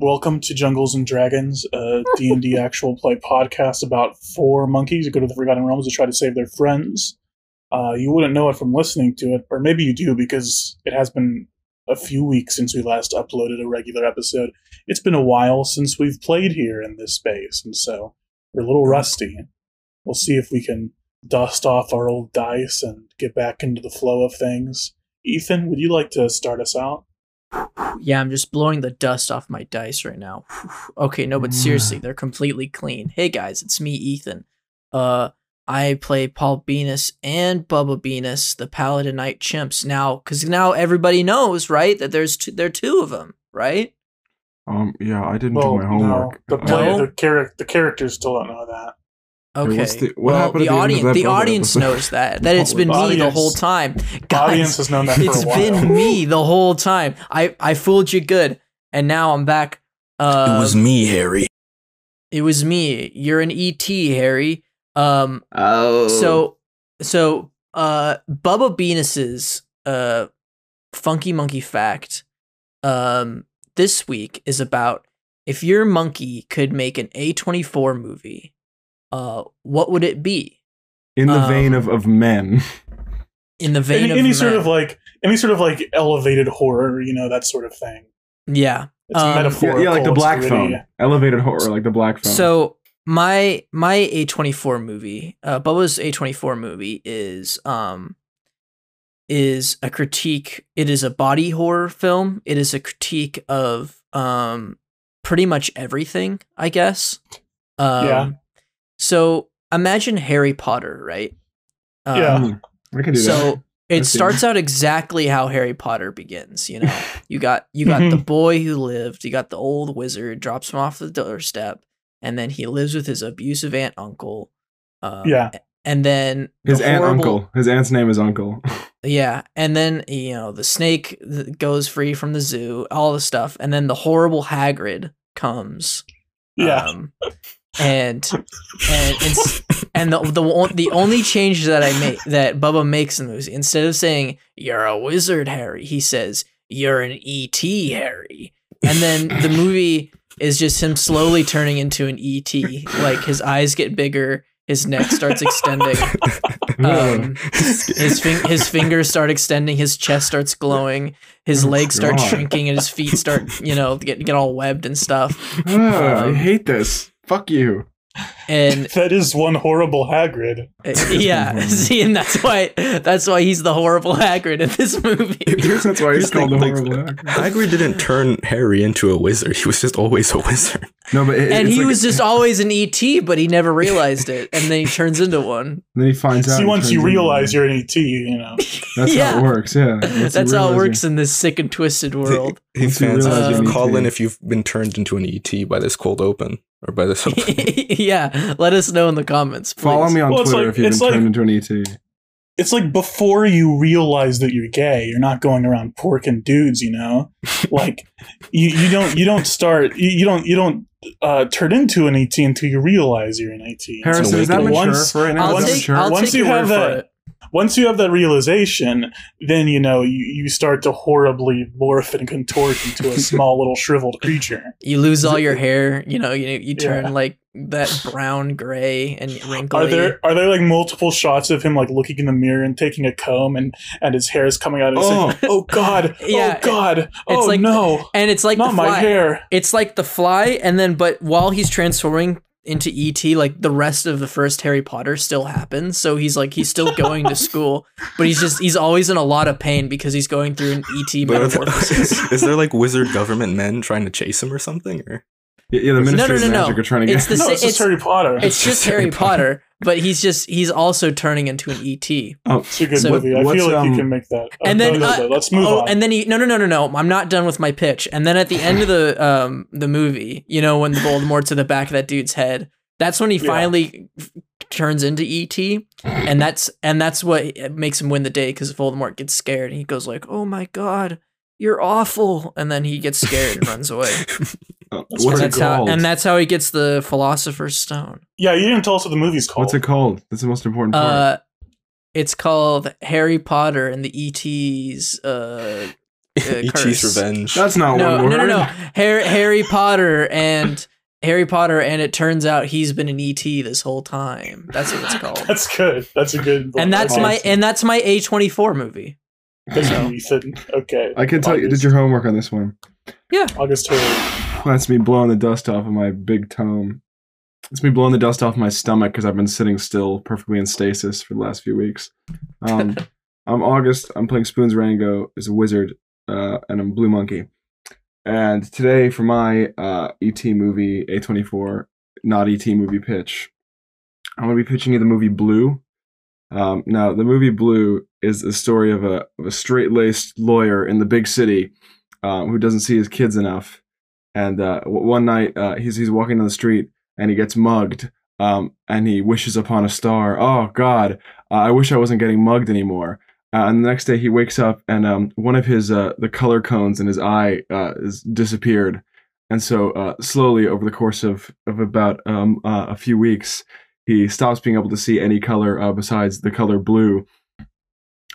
welcome to Jungles and Dragons, a D and D actual play podcast about four monkeys who go to the Forgotten Realms to try to save their friends. Uh, you wouldn't know it from listening to it, or maybe you do because it has been a few weeks since we last uploaded a regular episode. It's been a while since we've played here in this space, and so we're a little rusty. We'll see if we can dust off our old dice and get back into the flow of things. Ethan, would you like to start us out? Yeah, I'm just blowing the dust off my dice right now. okay, no, but seriously, they're completely clean. Hey guys, it's me, Ethan. Uh, I play Paul Venus and Bubba Venus, the Paladinite chimps. Now, because now everybody knows, right, that there's two, there are two of them, right? Um, yeah, I didn't Well, do my homework. no, the, play, No? the, char- the characters still don't know that. Okay. what's the- what well, happened the at the audience, the audience episode? knows that that it's been The me the whole time. The Guys, audience has known that for it's a while. been me the whole time. I I fooled you good, and now I'm back. Uh, it was me, Harry. It was me. You're an ET, Harry. Um, Oh. so so uh, Bubba Venus's uh, funky monkey fact, um, this week is about if your monkey could make an A24 movie, uh, what would it be? in the vein um, of, of men. In the vein Any, of any sort of like any sort of like elevated horror, you know, that sort of thing. yeah. It's Um, Yeah, metaphorical. yeah, like the black gritty. phone. Elevated horror, like the black phone. So my my A24 movie, uh Bubba's A24 movie is um is a critique it is a body horror film. It is a critique of um pretty much everything, I guess. Um Yeah. So imagine Harry Potter, right? Um, Yeah. I can do that. so it starts out exactly how Harry Potter begins. You know, you got you got the boy who lived. You got the old wizard drops him off the doorstep, and then he lives with his abusive aunt uncle. Um, Yeah. and then the His aunt horrible- uncle. His aunt's name is Uncle. Yeah, and then you know the snake goes free from the zoo, all the stuff, and then the horrible Hagrid comes. Yeah. Um, and and it's, and the the the only change that I make that Bubba makes in the movie, instead of saying "You're a wizard, Harry," he says "You're an ET, Harry," and then the movie is just him slowly turning into an ET. Like his eyes get bigger, his neck starts extending, um, his fin- his fingers start extending, his chest starts glowing, his Oh, legs start shrinking, and his feet start you know get get all webbed and stuff. Ah, I um, hate this. Fuck you. And that is one horrible Hagrid. Uh, yeah, see, and that's why that's why he's the horrible Hagrid in this movie. That's why he's called the horrible like, actor. Hagrid didn't turn Harry into a wizard. He was just always a wizard. No, but it, and it's he like- was just always an ET, but he never realized it, and then he turns into one. Then he finds out. See, and once you realize you're an ET, you know. That's Yeah. how it works. Yeah, Once That's how it works in this sick and twisted world. Hey, Once you fans, uh, call in if you've been turned into an ET by this cold open or by this open. yeah, let us know in the comments. Please. Follow me on Well, Twitter like- if you've it's been like- turned into an ET. It's like before you realize that you're gay, you're not going around porking dudes, you know. Like you, you don't you don't start you, you don't you don't uh, turn into an ET until you realize you're an ET. Harrison, is that mature Once- for right now? I'll take, mature? I'll Once take you your have word that- for it. Once you have that realization, then you know you, you start to horribly morph and contort into a small little shriveled creature. You lose all your hair. You know, you you turn Yeah. like that brown gray and wrinkly. Are there are there like multiple shots of him like looking in the mirror and taking a comb and and his hair is coming out and Oh. saying, "Oh God, oh, Yeah, oh God, oh like- no, and it's like not the my hair." It's like the fly, and then but while he's transforming into ET, like the rest of the first Harry Potter still happens. So he's like he's still going to school, but he's just he's always in a lot of pain because he's going through an ET But metamorphosis. is there like wizard government men trying to chase him or something? Or Yeah, yeah, the No, Ministry no, of no, Magic no. are trying to get. It's get. the No, sa- it's just it's- Harry Potter. It's It's just just Harry Harry Potter, but he's just he's also turning into an ET. oh, It's a good so movie. I feel like you um, can make that. Oh, and no, then no, uh, no, let's move oh, on. and then he no no no no no I'm not done with my pitch. And then at the end of the um the movie, you know when the Voldemort's to the back of that dude's head, that's when he Yeah. finally turns into ET, and that's and that's what makes him win the day because Voldemort gets scared and he goes like, "Oh my god." You're awful, and then he gets scared and runs away. oh, That's what's and it that's how, and that's how he gets the Philosopher's Stone. yeah, you didn't tell us what the movie's called. What's it called? That's the most important part. Uh, it's called Harry Potter and the ET's uh uh, Ichi's curse. revenge. That's not No, one no, word. no, no. Harry, Harry Potter and Harry Potter, and it turns out he's been an ET this whole time. That's what it's called. That's good. That's a good. and that's Awesome. my and that's my A twenty four movie. Thank you, Ethan. Okay. I can tell you did your homework on this one. Yeah. August Hurley. That's me blowing the dust off of my big tome. It's me blowing the dust off my stomach because I've been sitting still perfectly in stasis for the last few weeks. Um, I'm August. I'm playing Spoons Rango as a wizard, uh, and I'm Blue Monkey. And today, for my uh, ET movie, A24, not ET movie pitch, I'm going to be pitching you the movie Blue. Um, now, the movie Blue is the story of a, a straight laced lawyer in the big city um, who doesn't see his kids enough. And uh, one night, uh, he's, he's walking down the street and he gets mugged. Um, and he wishes upon a star. Oh, God, uh, I wish I wasn't getting mugged anymore. Uh, and the next day he wakes up and um, one of his uh, the color cones in his eye is disappeared. And so slowly over the course of, of about um, a few weeks, he stops being able to see any color uh, besides the color blue.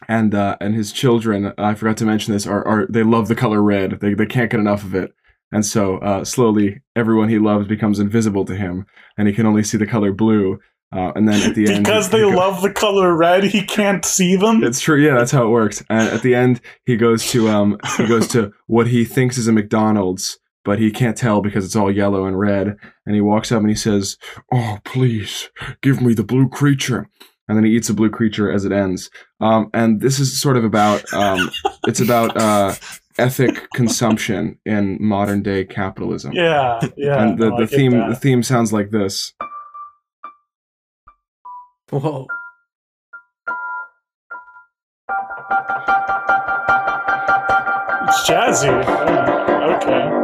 And uh, and his children, I forgot to mention this, are, are they love the color red. They, they can't get enough of it. And so uh, slowly everyone he loves becomes invisible to him, and he can only see the color blue. Uh, and then at the end, Because they love the color red, he can't see them. it's true. Yeah, that's how it works. And at the end, he goes to um he goes to what he thinks is a McDonald's, but he can't tell because it's all yellow and red. And he walks up and he says, "Oh, please give me the blue creature." And then he eats a blue creature as it ends. Um, and this is sort of about um, it's about uh, ethic consumption in modern day capitalism. yeah, yeah. and the, no, the theme that. the theme sounds like this. Whoa. It's jazzy. Yeah, okay.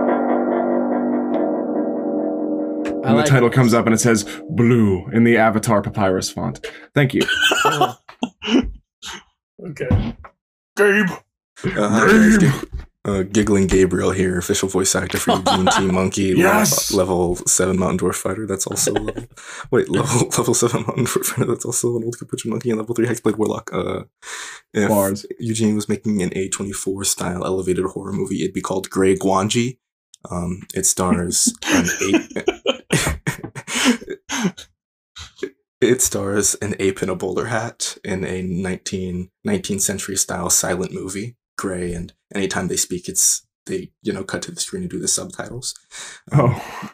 And like the title it. comes up and it says blue in the Avatar papyrus font. Thank you. Cool. Okay. Gabe. Uh, hi guys, G- uh, Giggling Gabriel here, official voice actor for Eugene T. Monkey, Yes! level, level 7 Mountain Dwarf Fighter. That's also level. Wait, level level 7 Mountain Dwarf Fighter. That's also an old Capuchin Monkey, and level 3 Hexblade Warlock. Uh, if Bars. Eugene was making an A24 style elevated horror movie, it'd be called Grey Guanji. Um, it stars an ape. It stars an ape in a bowler hat in a 19, 19th century style silent movie, Grey, and anytime they speak, it's they you know cut to the screen and do the subtitles. Um, oh.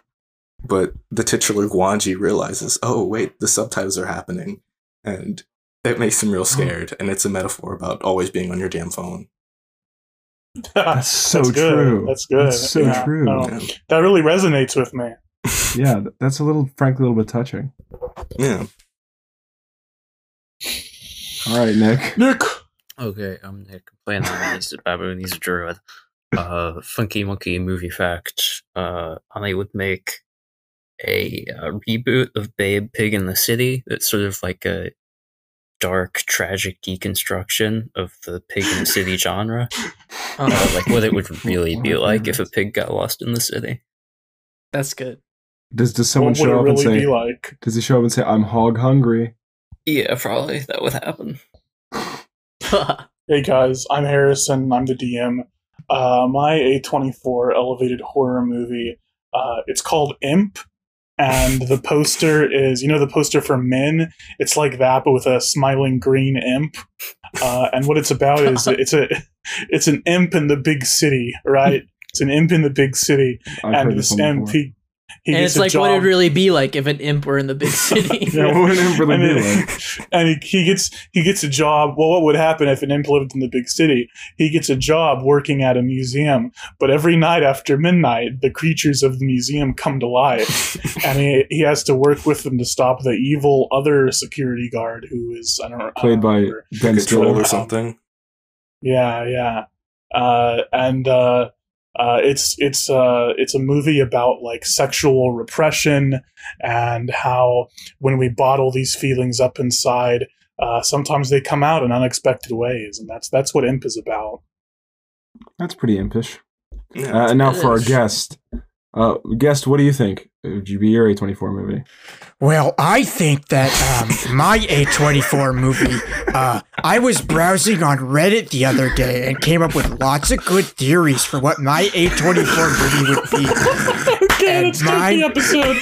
But the titular Guanji realizes, oh wait, the subtitles are happening, and it makes him real oh. scared. And it's a metaphor about always being on your damn phone. That's so That's good. true. That's good. That's so Yeah, true. no. Yeah. That really resonates with me. Yeah, that's a little, frankly, a little bit touching. yeah. All right, Nick. Nick. Okay, I'm Nick. Playing the He's a baboon. He's a druid. Uh, funky monkey movie fact. Uh, I would make a, uh reboot of Babe Pig in the City. That's sort of like a dark, tragic deconstruction of the pig in the city genre. Uh, like what it would really be like if a pig got lost in the city. That's good. Does does someone what show it up and say? be like? Does he show up and say, "I'm hog hungry"? Yeah, probably that would happen. Hey guys, I'm Harrison. I'm the DM. Uh, my A24 elevated horror movie. Uh, it's called Imp, and the poster is you know the poster for Men. It's like that, but with a smiling green imp. Uh, and what it's about is it's a it's an imp in the big city, right? It's an imp in the big city, I've and heard this this imp he, he and gets it's a like job. what it'd really be like if an imp were in the big city. Yeah, what would it really and, be like? and he, he gets he gets a job. Well, what would happen if an imp lived in the big city? He gets a job working at a museum, but every night after midnight, the creatures of the museum come to life, and he, he has to work with them to stop the evil other security guard who is I don't know Played don't by. Ben Control Stiller. or something. Yeah, yeah. Uh, and uh, uh, it's it's uh, it's a movie about like sexual repression and how when we bottle these feelings up inside, uh, sometimes they come out in unexpected ways, and that's that's what Imp is about. That's pretty impish. Yeah. Uh, and now for our guest. Uh, guest, what do you think? Uh, GB or A24 movie? Well, I think that um, my A24 movie, uh, I was browsing on Reddit the other day and came up with lots of good theories for what my A24 movie would be. okay, And let's start mine- the episode.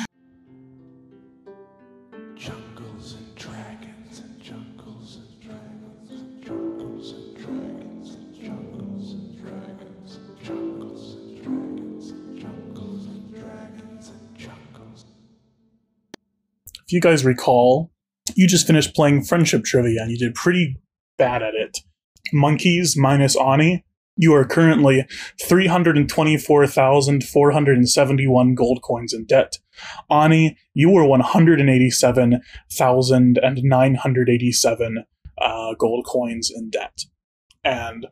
if you guys recall, you just finished playing friendship trivia and you did pretty bad at it. Monkeys minus Ani, you are currently 324,471 gold coins in debt. Ani, you were 187,987 uh, gold coins in debt. And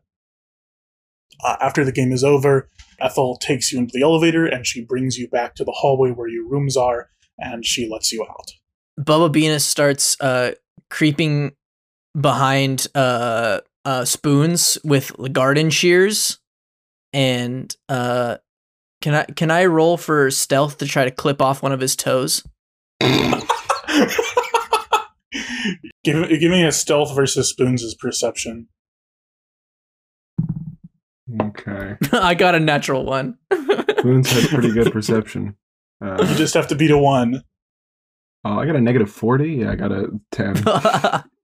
uh, after the game is over, Ethel takes you into the elevator and she brings you back to the hallway where your rooms are and she lets you out. Bubba Venus starts uh, creeping behind uh, uh, spoons with garden shears, and uh, can I can I roll for stealth to try to clip off one of his toes? give, give me a stealth versus spoons' perception. Okay. I got a natural one. Spoons had pretty good perception. You Uh, just have to beat a one. Oh, I got a negative 40? Yeah, I got a 10.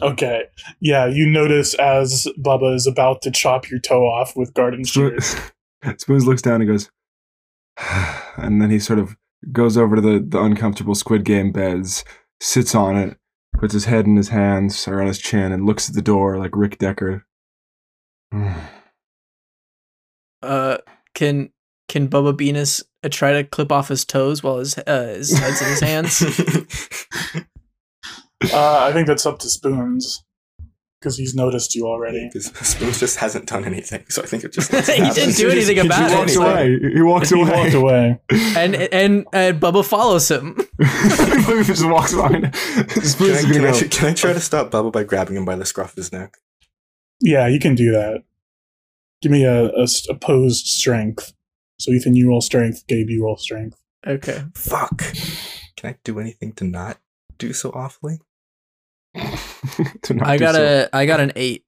Okay. Yeah, you notice as Bubba is about to chop your toe off with garden shears. Spoons, Spoons looks down and goes, and then he sort of goes over to the, the uncomfortable Squid Game beds, sits on it, puts his head in his hands or on his chin, and looks at the door like Rick Deckard. uh, can can Bubba Venus uh, try to clip off his toes while his uh, his head's in his hands? Uh, I think that's up to Spoons. Because he's noticed you already. Because Spoons just hasn't done anything, so I think it just. He didn't do anything he about walks it. away. He walks away. He away. walked away. and and and Bubba follows him. he just walks behind. Spoons Can I, can, gonna I, can I try to stop Bubba by grabbing him by the scruff of his neck? Yeah, you can do that. Give me a opposed strength. So Ethan, you roll strength. Gabe, you roll strength. Okay. Fuck. Can I do anything to not do so awfully? To not I do got so. a I got an eight.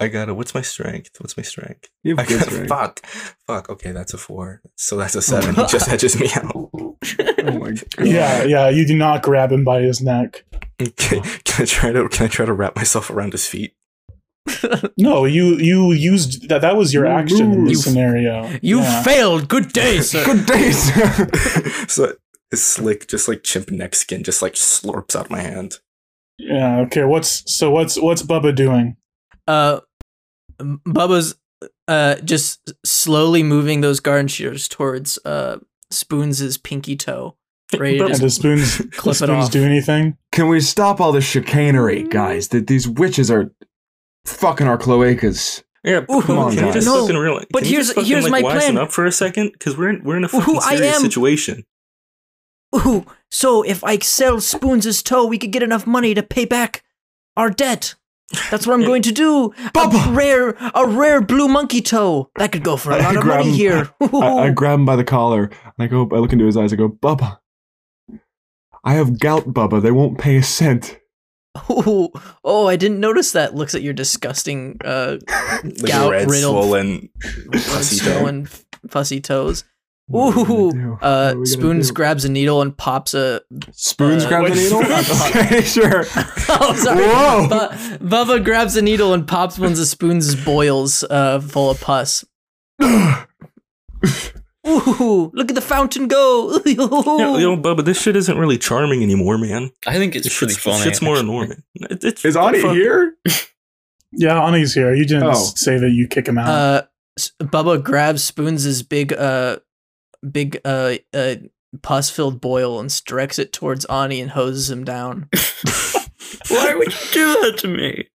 I got a. What's my strength? What's my strength? You I good got, strength. fuck. Fuck. Okay, that's a four. So that's a seven. he just edges me out. Oh my god. Yeah, yeah. You do not grab him by his neck. Okay, can I try to? Can I try to wrap myself around his feet? No, you you used that. That was your You action in this moved. scenario. You Yeah. failed. Good day, sir. Good days. so his slick, just like chimp neck skin, just like slurps out of my hand. Yeah. Okay. What's so? What's what's Bubba doing? uh Bubba's uh just slowly moving those garden shears towards uh Spoons' pinky toe. Ready to And just does Spoons clip does it Spoons off. do anything? Can we stop all this chicanery, guys? That these witches are fucking our cloacas. Yeah, Ooh, come on, can guys. just No, fucking realize? but can you here's- just here's like, my wisen plan. up for a second because we're in we're in a fucking I serious am. situation. Ooh, so if I sell Spoons' toe, we could get enough money to pay back our debt. That's what I'm going to do. Bubba. A rare, a rare blue monkey toe. That could go for a lot of grab money him- here. I, I grab him by the collar and I go. I look into his eyes. I go, Bubba. I have gout, Bubba. They won't pay a cent. Ooh, oh, I didn't notice that. Looks at your disgusting, uh, Like Gout red, riddled- swollen, pussy toe. swollen, fussy toes. What Ooh, gonna do? What uh, are we gonna Spoons do? grabs a needle and pops a. Spoons uh, grab the needle. okay, sure. Oh, sorry. Whoa. Bu- Bubba grabs a needle and pops one of Spoons' boils, uh, full of pus. Ooh, look at the fountain go! Yeah, yo, Bubba, this shit isn't really charming anymore, man. I think it's This pretty shit's, funny. shit's more annoying. It, it's Is Ani fuck- here? Yeah, Ani's here. You didn't Oh. say that you kick him out. uh, Bubba grabs Spoons' big, uh, big, uh, uh, pus-filled boil and directs it towards Ani and hoses him down. Why would you do that to me?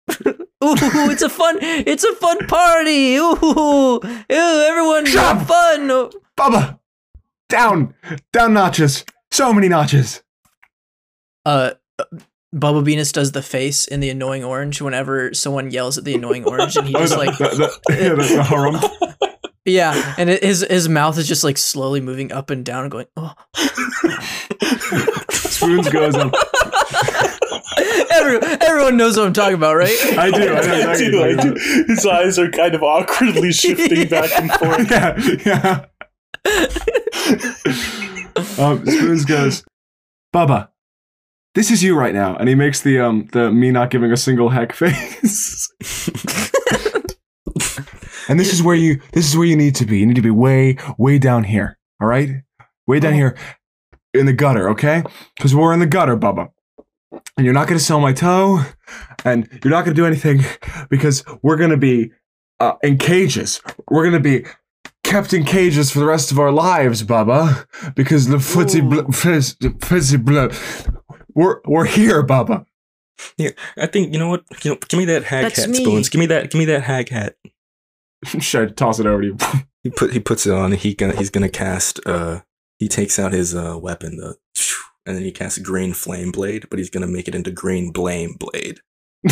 Ooh, it's a fun, it's a fun party. Ooh, ew, everyone Shut have fun. Bubba, down, down notches. So many notches. Uh, Bubba Venus does the face in the annoying orange whenever someone yells at the annoying orange, and he just Oh, like the, the, yeah, the, the harum. Yeah, and it, his his mouth is just like slowly moving up and down and going. Oh. Spoons goes up. Everyone, everyone knows what I'm talking about, right? I do. I, know I do, I what you're do. His eyes are kind of awkwardly shifting back and forth. yeah, yeah. um, Spoons goes, Bubba, this is you right now, and he makes the um the me not giving a single heck face. and this is where you this is where you need to be. You need to be way way down here. All right, way down here in the gutter. Okay, because we're in the gutter, Bubba. And you're not gonna sell my toe, and you're not gonna do anything because we're gonna be uh, in cages. We're gonna be kept in cages for the rest of our lives, Bubba, because the footsie bl- fizz, fizzy blood. We're we're here, Bubba. I think you know what. You know, give me that hag That's hat, me. spoons. Give me that. Give me that hag hat. Should I toss it over to you? He put he puts it on. He gonna he's gonna cast. Uh, he takes out his uh weapon, the and then he casts green flame blade, but he's gonna make it into green blame blade.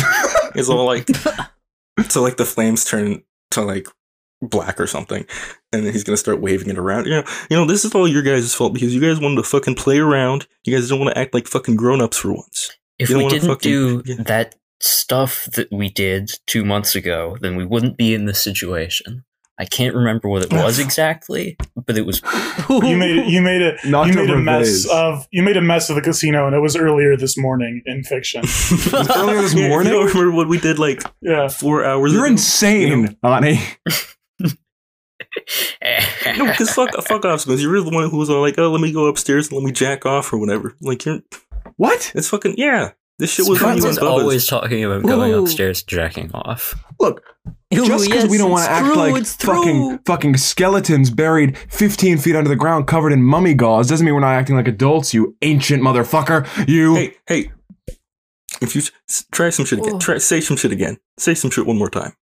It's all like so like the flames turn to like black or something, and then he's gonna start waving it around. You know, you know, this is all your guys' fault because you guys wanted to fucking play around. You guys don't want to act like fucking grown ups for once. If You we didn't fucking- do yeah. that stuff that we did two months ago, then we wouldn't be in this situation. I can't remember what it was exactly, but it was You made it. You made it. Knocked you made a mess vase. of. You made a mess of the casino, and it was earlier this morning in fiction. earlier this morning? You remember what we did like yeah. four hours? You're ago? insane, Ani. No, because fuck, fuck off, Spence. You're the one who was all like, "Oh, let me go upstairs and let me jack off or whatever." Like, you're What? it's fucking yeah. This shit was on you and Bubba's. always talking about going Ooh. upstairs, jacking off. Look, Ooh, just because yes, we don't want it's to act true, like it's fucking true. fucking skeletons buried 15 feet under the ground, covered in mummy gauze, doesn't mean we're not acting like adults. You ancient motherfucker. You. Hey, hey. If you s- try some shit again, try say some shit again. Say some shit one more time.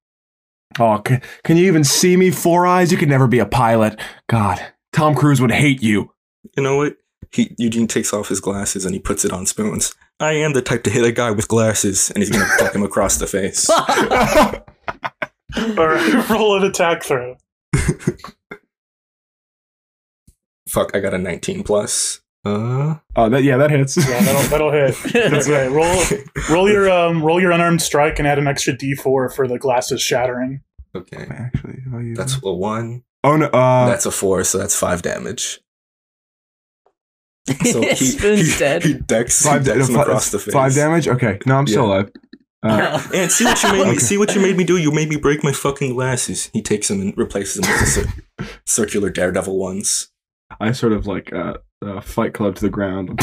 Oh, can, can you even see me? Four eyes? You could never be a pilot. God, Tom Cruise would hate you. You know what? He Eugene takes off his glasses and he puts it on Spoons. I am the type to hit a guy with glasses, and he's gonna fuck him across the face. All right. Roll an attack throw. Fuck, I got a 19 plus. Uh, Oh, that yeah, that hits. Yeah, that'll that'll hit. That's right. Roll roll your um roll your unarmed strike and add an extra D4 for the glasses shattering. okay, Actually, oh, you- that's a one. oh no. Uh, That's a four, so that's five damage. So he, Spoon's he, dead. he decks, five, he decks him fi- across the face. five damage. Okay, no, I'm still alive. Uh, And see what you made me Okay. see what you made me do. You made me break my fucking glasses. He takes them and replaces them with the cir- circular daredevil ones. I sort of like uh, uh, Fight Club to the ground.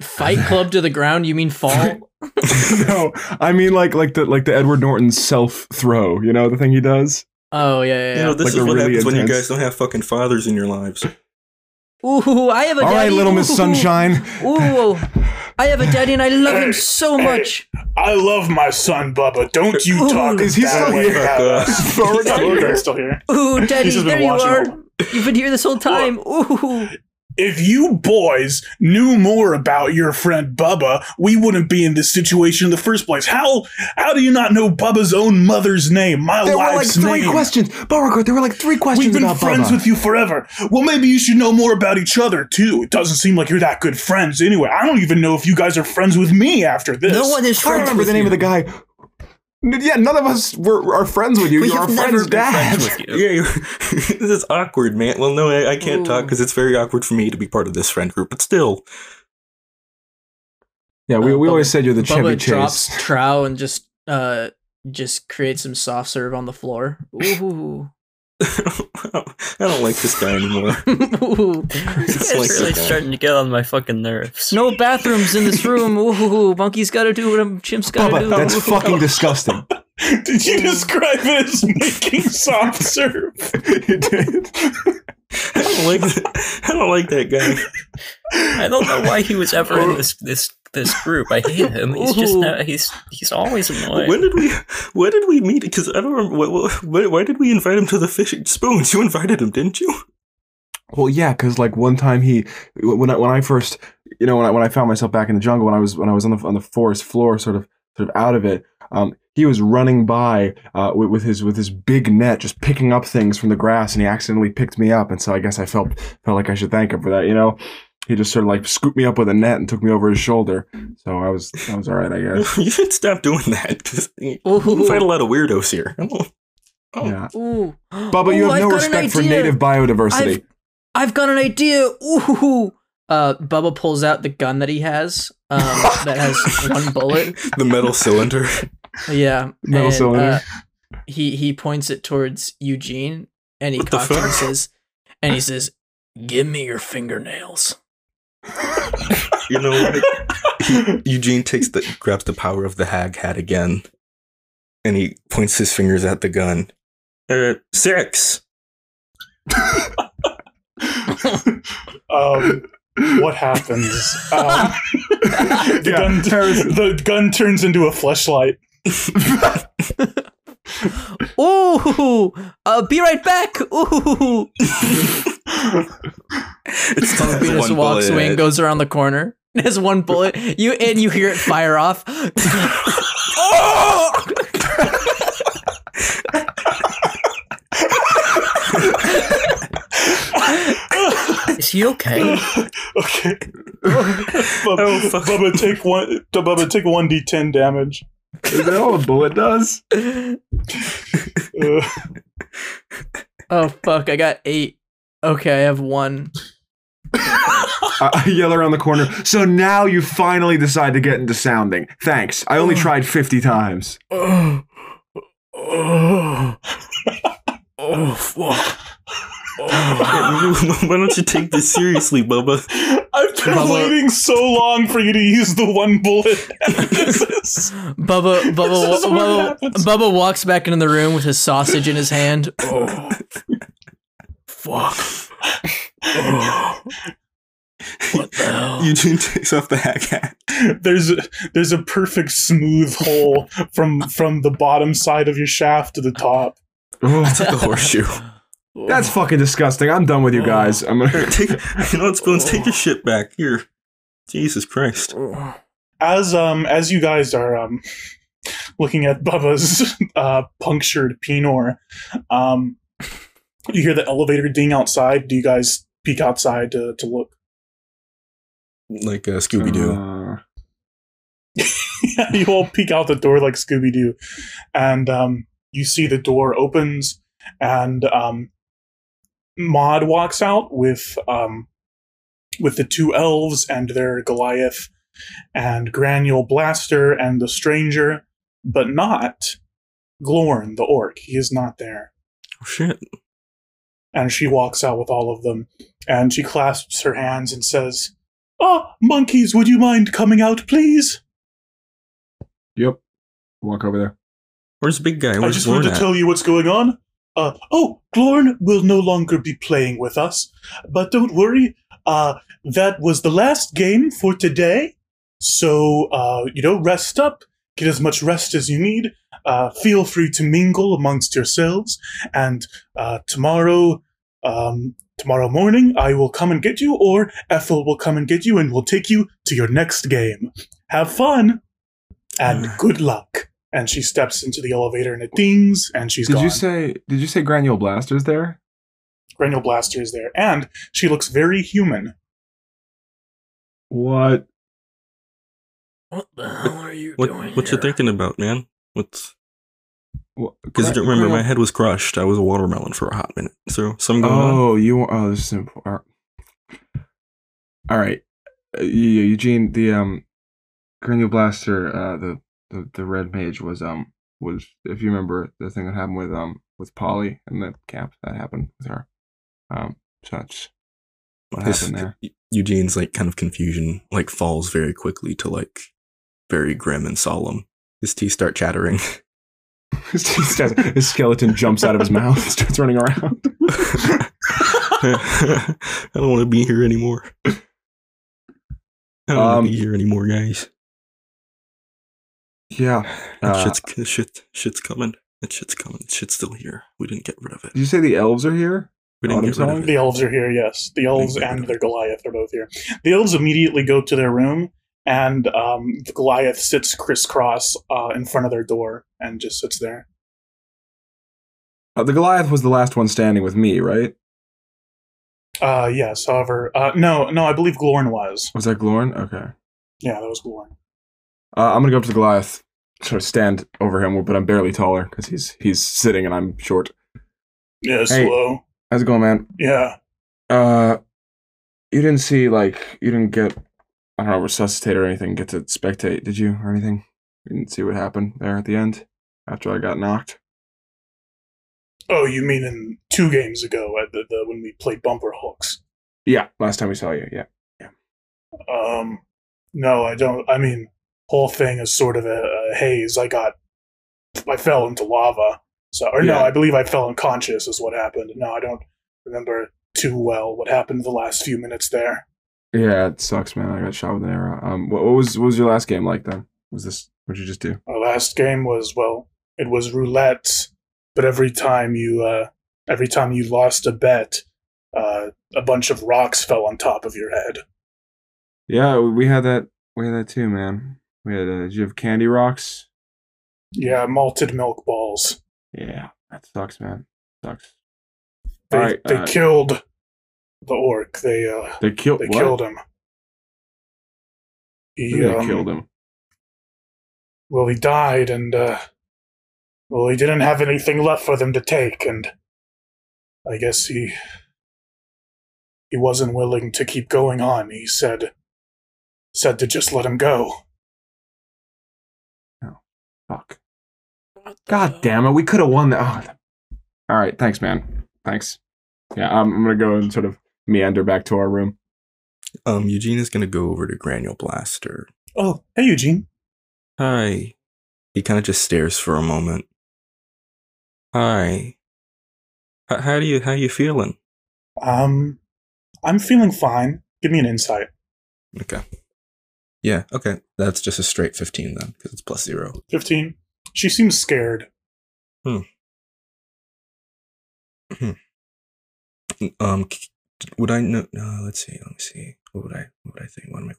Fight Club to the ground. You mean fall? no, I mean like like the like the Edward Norton self throw. You know the thing he does. Oh yeah, yeah. You know, this Like is what really happens when you guys don't have fucking fathers in your lives. Ooh, I have a All daddy. right, little Miss Ooh, Sunshine. Ooh, I have a daddy and I love him Hey, so hey. much. I love my son, Bubba. Don't you Ooh. talk Is he that still way here? about Fuck us. Beauregard? He's still here. Still. Ooh, daddy, He's just been there you are. all- You've been here this whole time. Ooh. If you boys knew more about your friend Bubba, we wouldn't be in this situation in the first place. How how do you not know Bubba's own mother's name? My There were like three name. questions, Beauregard. There were like three questions We've been about friends Bubba. with you forever. Well, maybe you should know more about each other too. It doesn't seem like you're that good friends anyway. I don't even know if you guys are friends with me after this. No one is friends. I remember with the name you. of the guy. N- Yeah, none of us were are friends with you. We You're have our never been dad. friends with you. Yeah, this is awkward, man. Well, no, I, I can't talk because it's very awkward for me to be part of this friend group. But still, Yeah, we, Uh, we Bubba- always said you're the Chevy Bubba drops Chase. trow and just uh just creates some soft serve on the floor. Ooh. I don't like this guy anymore. Ooh. It's It's like really that. starting to get on my fucking nerves. No bathrooms in this room. Ooh, monkey's got to do what a chimp's got to Bubba, do. that's fucking disgusting. Did you describe it as making soft serve? you did. I don't like that. I don't like that guy. I don't know why he was ever in this this this group. I hate him. He's just Ooh. no, he's he's always annoying. When did we? When did we meet? Because I don't remember. What, what, why, why did we invite him to the fishing spoons? You invited him, didn't you? Well, yeah, because like one time he, when I when I first, you know, when I when I found myself back in the jungle, when I was when I was on the on the forest floor, sort of sort of out of it, Um, he was running by uh, with, with his with his big net, just picking up things from the grass, and he accidentally picked me up, and so I guess I felt felt like I should thank him for that. You know, he just sort of like scooped me up with a net and took me over his shoulder. So I was I was all right, I guess. you should stop doing that because you Ooh. a lot of weirdos here. I Oh. Yeah, Ooh. Bubba, you Ooh, have no I've got respect for native biodiversity. I've, I've got an idea. Ooh. Uh, Bubba pulls out the gun that he has. Um, that has one bullet. the metal cylinder. Yeah. Metal and, cylinder. uh, he he points it towards Eugene, and he cocks and says, and he says, "Give me your fingernails." You know what? He- Eugene takes the grabs the power of the hag hat again, and he points his fingers at the gun. Uh, six. um, what happens? Um, the, Yeah, gun the gun turns into a fleshlight. Ooh, uh, be right back. Ooh. It's Bubba Venus one walks bullet. away and goes around the corner. There's one bullet. You and you hear it fire off. Is he okay? Okay. Bub- Oh, fuck. Bubba, take one. Bubba, take one d10 damage. Is that all a bullet does? Oh fuck! I got eight. Okay, I have one. I yell around the corner. So now you finally decide to get into sounding. Thanks. I only oh. tried 50 times. Oh, oh, oh, fuck. Oh. Why don't you take this seriously, Bubba? I've been Bubba- waiting so long for you to use the one bullet. this is, Bubba, Bubba, This is what Bubba. Bubba walks back into the room with his sausage in his hand. Oh, fuck. Oh. What the hell? Eugene takes off the hag hat. there's a, there's a perfect smooth hole from from the bottom side of your shaft to the top. Oh, It's like a horseshoe. that's fucking disgusting. I'm done with you guys. I'm gonna. take, you know what, Spoons? Take your shit back. Here. Jesus Christ. As um as you guys are um looking at Bubba's uh punctured penor, um you hear the elevator ding outside. Do you guys peek outside to, to look? Like uh, Scooby Doo. Uh, you all peek out the door like Scooby Doo, and um, you see the door opens, and um, Maud walks out with um, with the two elves and their Goliath, and Granule Blaster and the Stranger, but not Glorn the Orc. He is not there. Oh, shit. And she walks out with all of them, and she clasps her hands and says, "Ah, monkeys, would you mind coming out, please?" yep. Walk over there. Where's the big guy? I Where's just wanted to at? tell you what's going on. Uh, oh, Glorn will no longer be playing with us, but don't worry. Uh, that was the last game for today. So, uh, you know, rest up, get as much rest as you need. Uh, feel free to mingle amongst yourselves, and uh, tomorrow, um, tomorrow morning, I will come and get you, or Ethel will come and get you, and we'll take you to your next game. Have fun, and good luck and she steps into the elevator and it dings and she's Did gone. you say? Did you say Granule Blaster's there? Granule Blaster is there, and she looks very human. What? What the hell are you What, doing what you here? thinking about, man? What's what because Gra- remember my head was crushed. I was a watermelon for a hot minute. So something going on. Oh, you want? Oh, this is important. All right, uh, yeah, Eugene. The um, Granule Blaster. Uh, the, the the red mage was um was if you remember the thing that happened with um with Polly and the camp that happened with her. Um, so that's what His- happened there. Eugene's like kind of confusion like falls very quickly to like very grim and solemn. His teeth start chattering. his, teeth starts- his skeleton jumps out of his mouth and starts running around. I don't want to be here anymore. I don't want Um, to be here anymore, guys. Yeah. That uh, shit's shit shit's coming. That shit's coming. Shit's still here. We didn't get rid of it. Did you say the elves are here? We didn't get rid of it. The elves are here, yes. The elves and their Goliath are both here. The elves immediately go to their room and um, the Goliath sits crisscross uh, in front of their door and just sits there. Uh, the Goliath was the last one standing with me, right? Uh, yes, however, uh, no, no, I believe Glorn was. Was that Glorn? Okay. Yeah, that was Glorn. Uh, I'm gonna go up to the Goliath, sort of stand over him, but I'm barely taller because he's he's sitting and I'm short. Yes, Hey. hello. How's it going, man? Yeah. Uh, you didn't see like you didn't get I don't know resuscitate or anything. Get to spectate, did you or anything? You didn't see what happened there at the end after I got knocked. Oh, you mean in two games ago at the, the when we played bumper hooks? Yeah, last time we saw you. Yeah. Um, no, I don't. I mean, whole thing is sort of a, a haze. I got, I fell into lava. So, or no, I believe I fell unconscious is what happened. No, I don't remember too well what happened the last few minutes there. Yeah, it sucks, man. I got shot with an arrow. Um, what, what was what was your last game like then? Was this what'd you just do? Our last game was well, it was roulette, but every time you, uh, every time you lost a bet, uh, a bunch of rocks fell on top of your head. Yeah, we had that. We had that too, man. We had. Uh, did you have candy rocks? Yeah, malted milk balls. Yeah, that sucks, man. Sucks. They Alright, they uh, killed the orc. They uh They killed. they what? killed him. He They um, killed him. Well, he died, and uh, well, he didn't have anything left for them to take, and I guess he he wasn't willing to keep going on. He said said to just let him go. Fuck. God damn it! We could have won that. Oh. All right, thanks, man. Thanks. Yeah, I'm, I'm gonna go and sort of meander back to our room. Um, Eugene is gonna go over to Granule Blaster. Oh, hey Eugene. Hi. He kind of just stares for a moment. Hi. H- how do you how you feeling? Um, I'm feeling fine. Give me an insight. Okay. Yeah. Okay. That's just a straight fifteen then, because it's plus zero. Fifteen. She seems scared. Hmm. Hmm. Um, would I know? Uh, let's see. Let me see. What would I? What would I think? What am I?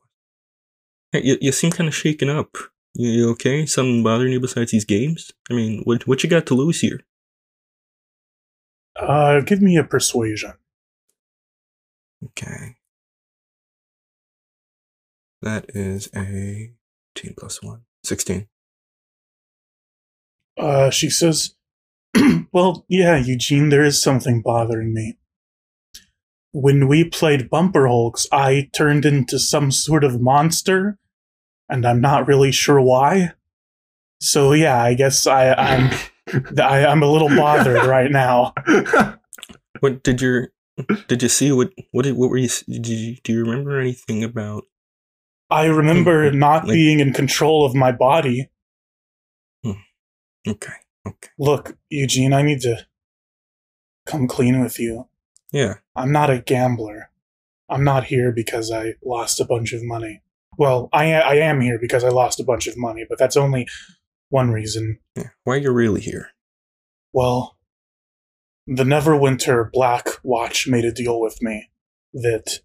Hey, you, you seem kind of shaken up. You, you okay? Something bothering you besides these games? I mean, what what you got to lose here? Uh, give me a persuasion. Okay. That is a 18 plus 1. 16. Uh, she says, Well, yeah, Eugene, there is something bothering me. When we played Bumper Hulks, I turned into some sort of monster, and I'm not really sure why. So yeah, I guess I, I'm I, I'm a little bothered right now. What did your did you see what what did what were you did you do you remember anything about I remember not Like- being in control of my body. Hmm. Okay. Okay. Look, Eugene, I need to come clean with you. Yeah. I'm not a gambler. I'm not here because I lost a bunch of money. Well, I, I am here because I lost a bunch of money, but that's only one reason. Yeah. Why you're really here? Well, the Neverwinter Black Watch made a deal with me that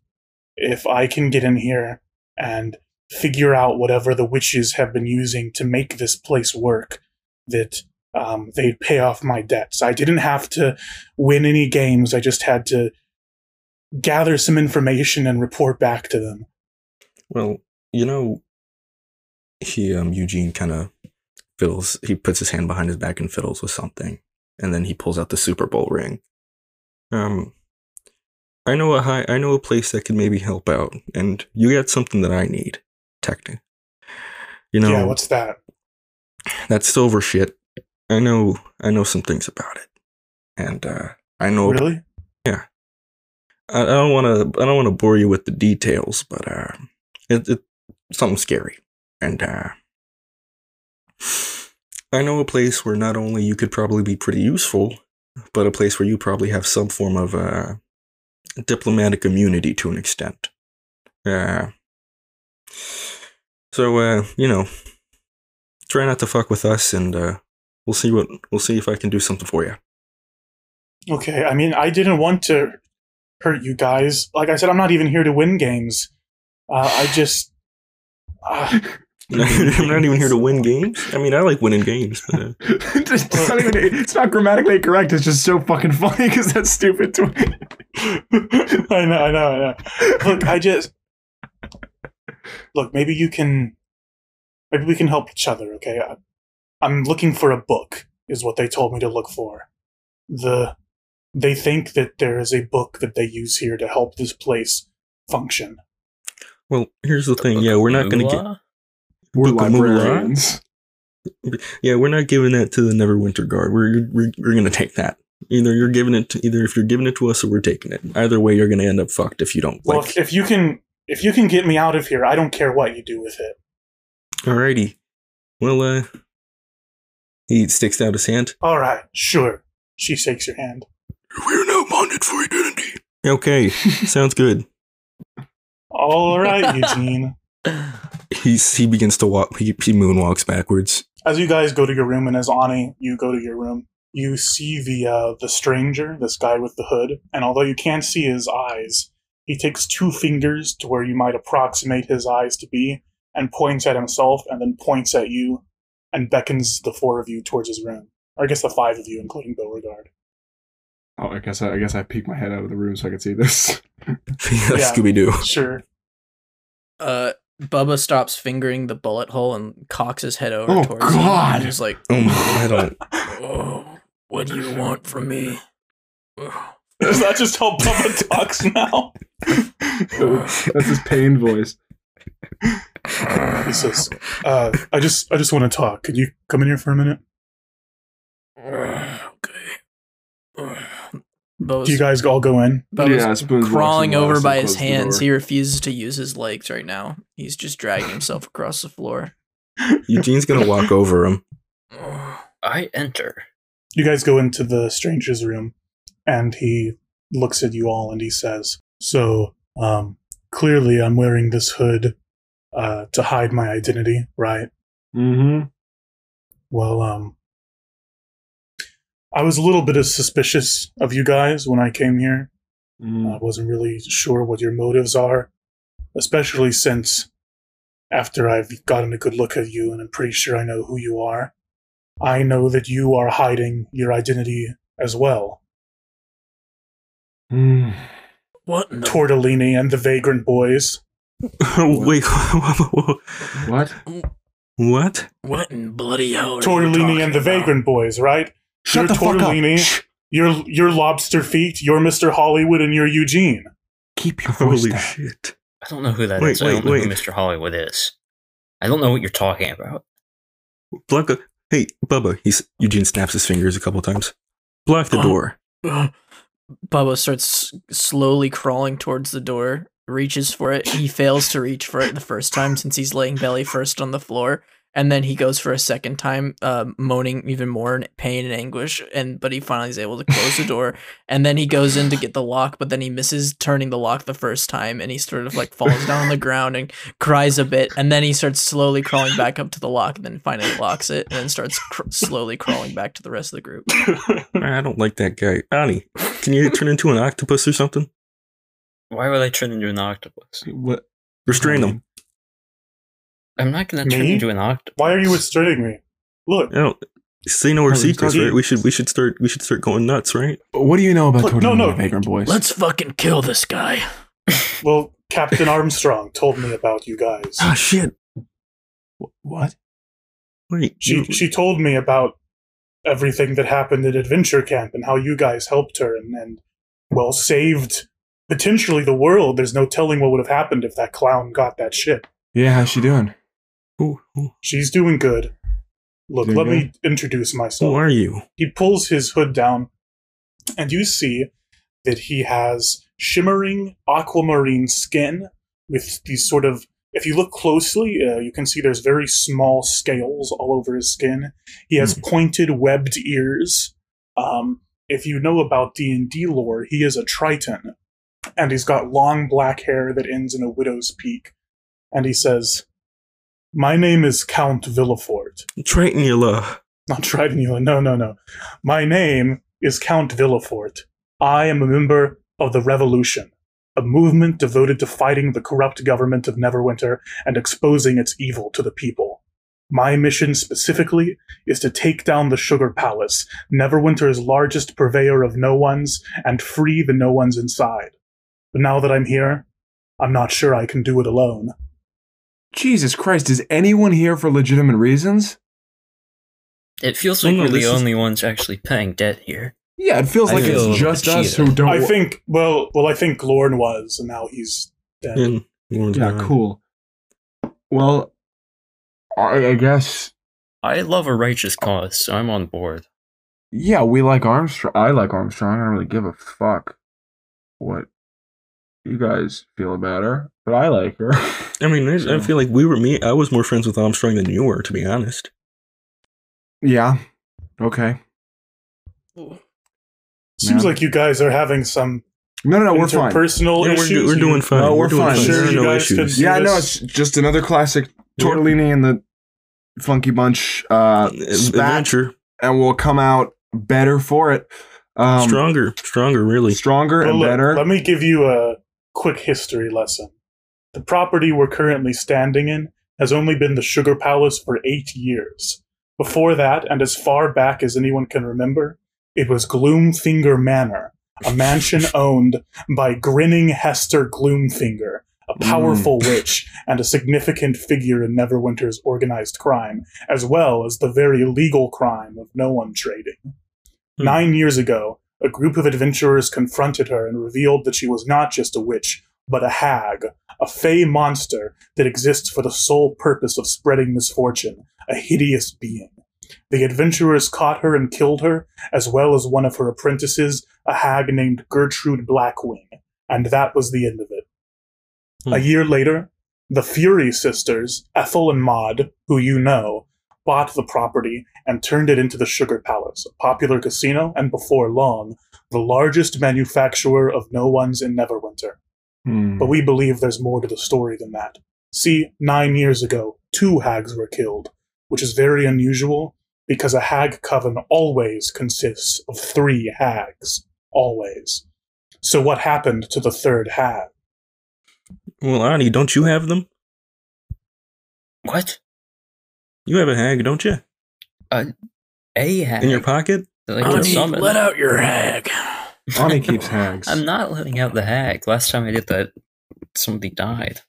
if I can get in here and figure out whatever the witches have been using to make this place work, that um, they'd pay off my debts. I didn't have to win any games. I just had to gather some information and report back to them. Well, you know he um Eugene kind of fiddles he puts his hand behind his back and fiddles with something and then he pulls out the Super Bowl ring. Um I know a high I know a place that could maybe help out and you got something that I need, technically. You know, yeah, what's that? that silver shit. I know I know some things about it. And uh I know Really? I, I don't want to I don't want to bore you with the details, but uh it, it something scary. And uh I know a place where not only you could probably be pretty useful, but a place where you probably have some form of uh diplomatic immunity to an extent. Uh so uh, you know, try not to fuck with us and uh we'll see what we'll see if I can do something for you. Okay, I mean, I didn't want to hurt you guys. Like I said, I'm not even here to win games. Uh, I just, Ah, I'm not even here to win games. I mean, I like winning games. But, uh, it's, it's not even, it's not grammatically correct. It's just so fucking funny because that's stupid to. I know, I know, I know. Look, I just look. Maybe you can. Maybe we can help each other. Okay, I, I'm looking for a book. Is what they told me to look for. The they think that there is a book that they use here to help this place function. well, here's the thing. Yeah, we're not going to get. Moolah? We're Book of librarians. Yeah, we're not giving that to the Neverwinter Guard. We're we're, we're going to take that. Either you're giving it to either if you're giving it to us or we're taking it. Either way, you're going to end up fucked if you don't. Well, like, if, if you can, if you can get me out of here, I don't care what you do with it. alrighty. Well, uh, he sticks out his hand. All right, sure. She shakes your hand. We're now bonded for eternity. Okay, sounds good. All right, Eugene. He's he begins to walk. He, he moonwalks backwards. as you guys go to your room and as Ani, you go to your room, you see the uh, the stranger, this guy with the hood, and although you can't see his eyes, he takes two fingers to where you might approximate his eyes to be, and points at himself, and then points at you, and beckons the four of you towards his room, or I guess the five of you, including Beauregard. Oh, I guess I, I guess I peeked my head out of the room so I could see this. Yeah. Scooby Doo. Sure. Uh, Bubba stops fingering the bullet hole and cocks his head over Oh, towards him. God. He's like, Oh my! I don't. "Oh, what do you want from me?" Is that just how Bubba talks now? That's his pain voice. He says, uh, "I just, I just want to talk. Could you come in here for a minute? okay. Bubba's, Do you guys all go in? Bubba's Yeah, Spoons crawling over by his hands. He refuses to use his legs right now. He's just dragging himself across the floor. Eugene's gonna walk over him. I enter. You guys go into the stranger's room, and he looks at you all and he says, "So, um, clearly, I'm wearing this hood uh, to hide my identity, right? Mm-hmm. Well, um, I was a little bit of suspicious of you guys when I came here. I wasn't really sure what your motives are, especially since after I've gotten a good look at you and I'm pretty sure I know who you are, I know that you are hiding your identity as well. Mm. What? In the- Tortellini and the Vagrant Boys. Wait, What? what? what in bloody hell? Are Tortellini you and the about? Vagrant Boys, right? Shut you're the fuck up. Tortellini, Shh. you're, you're Lobster Feet, you're Mr. Hollywood, and you're Eugene. Keep your voice Holy down. shit! I don't know who that is. Wait, I wait, don't know wait. who Mr. Hollywood is. I don't know what you're talking about. Blanca, uh, hey, Bubba. He's Eugene snaps his fingers a couple times. Block the Oh. door. Bubba starts slowly crawling towards the door, reaches for it. He fails to reach for it the first time since he's laying belly first on the floor. And then he goes for a second time, uh, moaning even more in pain and anguish. And but he finally is able to close the door. And then he goes in to get the lock, but then he misses turning the lock the first time, and he sort of like falls down on the ground and cries a bit. And then he starts slowly crawling back up to the lock, and then finally locks it, and then starts cr- slowly crawling back to the rest of the group. I don't like that guy. Ani, can you turn into an octopus or something? Why would I turn into an octopus? What? Restrain him. I'm not gonna turn Me? into an octopus. Why are you restraining me? Look, I don't. Say no more Oh, secrets, right? We should we should start we should start going nuts, right? What do you know about Look, no, no. Vagrant Boys? Let's fucking kill this guy. well, Captain Armstrong told me about you guys. Ah shit! What? Wait, She you- she told me about everything that happened at Adventure Camp and how you guys helped her and, and well saved potentially the world. There's no telling what would have happened if that clown got that shit. Yeah, how's she doing? Who, who, She's doing good. Look, Doing let good? me introduce myself. who are you? he pulls his hood down, and you see that he has shimmering aquamarine skin with these sort of. If you look closely, uh, you can see there's very small scales all over his skin. He has pointed, webbed ears. Um, if you know about D and D lore, he is a Triton, and he's got long black hair that ends in a widow's peak. And he says, "My name is Count Villafort." Tritonula. Not Tritonula. No, no, no. My name is Count Villefort. I am a member of the Revolution, a movement devoted to fighting the corrupt government of Neverwinter and exposing its evil to the people. My mission specifically is to take down the Sugar Palace, Neverwinter's largest purveyor of no ones, and free the no ones inside. But now that I'm here, I'm not sure I can do it alone. Jesus Christ, is anyone here for legitimate reasons? It feels No, like no, we're the this is- only ones actually paying debt here. Yeah, it feels I like feel it's just us who don't. I think, well, well, I think Glorn was, and now he's dead. And Lauren's Yeah, gone. cool. Well, I, I guess. I love a righteous cause, so I'm on board. Yeah, we like Armstrong. I like Armstrong. I don't really give a fuck what you guys feel about her, but I like her. I mean, I, I feel like we were me. I was more friends with Armstrong than you were, to be honest. yeah. Okay. Seems Yeah. like you guys are having some No, no, no. We're fine. interpersonal Yeah, we're, issues. do, we're doing fine. No, we're doing fine. Sure, There are you no issues. Yeah, do no, it's just another classic Yep. Tortellini and the Funky Bunch uh, spat, Adventure, and we'll come out better for it. Um, stronger, stronger, really. stronger Well, and look, better. Let me give you a quick history lesson. The property we're currently standing in has only been the Sugar Palace for eight years. Before that, and as far back as anyone can remember, it was Gloomfinger Manor, a mansion owned by grinning Hester Gloomfinger, a powerful witch and a significant figure in Neverwinter's organized crime, as well as the very legal crime of no one trading. Hmm. Nine years ago, a group of adventurers confronted her and revealed that she was not just a witch, but a hag, a fey monster that exists for the sole purpose of spreading misfortune, a hideous being. The adventurers caught her and killed her, as well as one of her apprentices, a hag named Gertrude Blackwing, and that was the end of it. Hmm. A year later, the Fury sisters, Ethel and Maud, who you know, bought the property and turned it into the Sugar Palace, a popular casino, and before long, the largest manufacturer of no ones in Neverwinter. Hmm. But we believe there's more to the story than that. See, nine years ago, two hags were killed, which is very unusual because a hag coven always consists of three hags. Always. So what happened to the third hag? Well, Ani, don't you have them? What? You have a hag, don't you? A hag? In your pocket? that I can summon? let out your hag. Ani keeps hags. I'm not letting out the hag. Last time I did that, somebody died.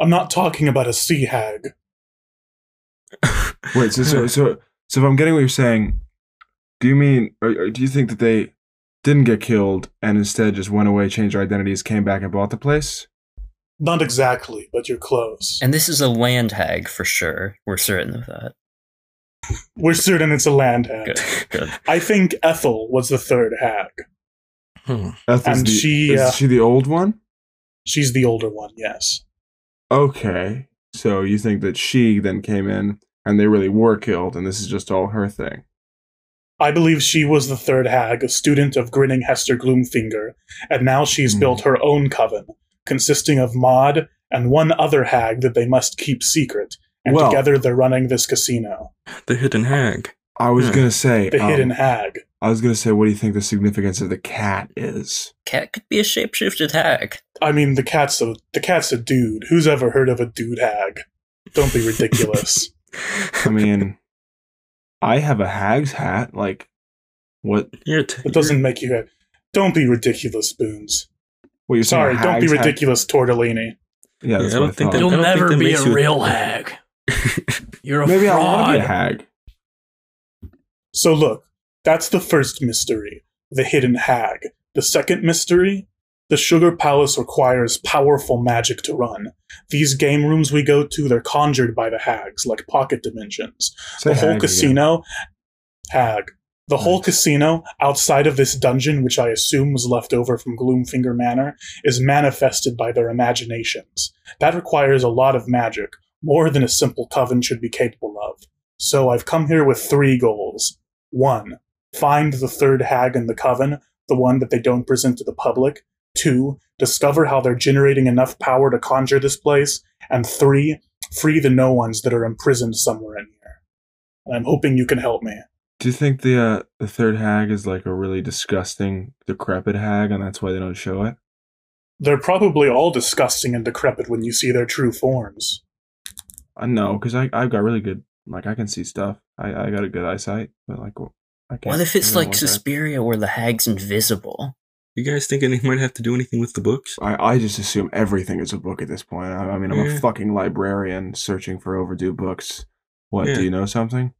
I'm not talking about a sea hag. Wait, so, so so so if I'm getting what you're saying, do you mean or, or do you think that they didn't get killed and instead just went away, changed their identities, came back and bought the place? Not exactly, but you're close. And this is a land hag for sure. We're certain of that. We're certain it's a land hag. Good, good. I think Ethel was the third hag. Hmm. Ethel's And the, she, is uh, she the old one? She's the older one, yes. Okay, so you think that she then came in and they really were killed, and this is just all her thing? I believe she was the third hag, a student of grinning Hester Gloomfinger, and now she's Hmm. built her own coven, consisting of Maud and one other hag that they must keep secret. And Well- together they're running this casino. The hidden hag. I was Hmm. gonna say The um, hidden hag. I was gonna say, what do you think the significance of the cat is? Cat could be a shapeshifted hag. I mean, the cat's a the cat's a dude. Who's ever heard of a dude hag? Don't be ridiculous. I mean, I have a hag's hat. Like, what? You're t- it doesn't make you. Don't be ridiculous, Spoons. What you're? Sorry, don't be hag's hat- ridiculous, Tortellini. Yeah, that's Yeah, I what don't think thought. that- You'll I don't think never that be a you- real hag. You're a Maybe I fraud. want to be a hag. So look, that's the first mystery, the hidden hag. The second mystery, the Sugar Palace requires powerful magic to run. These game rooms we go to, they're conjured by the hags, like pocket dimensions. Say the whole hag again. casino, hag. The whole casino, outside of this dungeon, which I assume was left over from Gloomfinger Manor, is manifested by their imaginations. That requires a lot of magic, more than a simple coven should be capable of. So I've come here with three goals. One, find the third hag in the coven, the one that they don't present to the public. Two, discover how they're generating enough power to conjure this place. And three, free the no ones that are imprisoned somewhere in here. And I'm hoping you can help me. Do you think the uh, the third hag is like a really disgusting, decrepit hag, and that's why they don't show it? They're probably all disgusting and decrepit when you see their true forms. I know because I I've got really good like I can see stuff. I I got a good eyesight, but like I can't. What if it's I like know what Suspiria where the hag's invisible? You guys think anything might have to do anything with the books? I I just assume everything is a book at this point. I, I mean, I'm Yeah. a fucking librarian searching for overdue books. What Yeah. do you know something?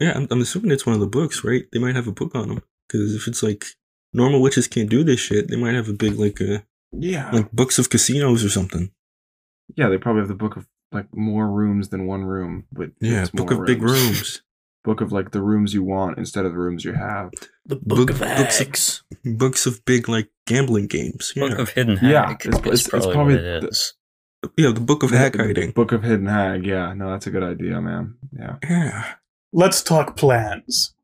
Yeah, I'm, I'm assuming it's one of the books, right? They might have a book on them. Because if it's like normal witches can't do this shit, they might have a big like uh, Yeah, like books of casinos or something. yeah. They probably have the book of like more rooms than one room, but Yeah, it's book more of big rooms. Book of like the rooms you want instead of the rooms you have. The Book- Book of books of- books of big like gambling games. Yeah, Book of Hidden Hag Yeah, it's- it's- it's probably, probably what it the- is. yeah, the book of The- hag hiding. Book of Hidden Hag. Yeah, no, that's a good idea, man. Yeah. Yeah, Let's talk plans.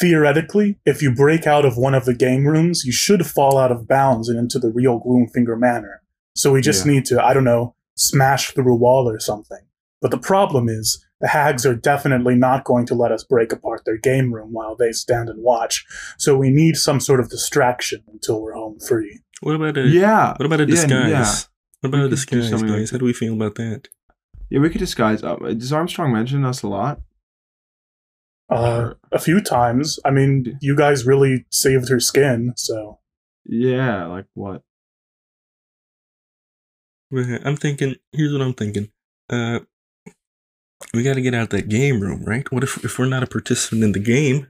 Theoretically, if you break out of one of the game rooms, you should fall out of bounds and into the real Gloomfinger Manor. So we just Yeah. need to, I don't know, smash through a wall or something. But the problem is, the hags are definitely not going to let us break apart their game room while they stand and watch. So we need some sort of distraction until we're home free. what about a Yeah. what about a disguise? yeah. What about We a could disguise, something like guys? How do we feel about that? Yeah, we could disguise. Uh, does Armstrong mention us a lot? Uh, a few times. I mean, you guys really saved her skin, so. Yeah, like what? I'm thinking. Here's what I'm thinking. Uh, we got to get out of that game room, right? What if if we're not a participant in the game?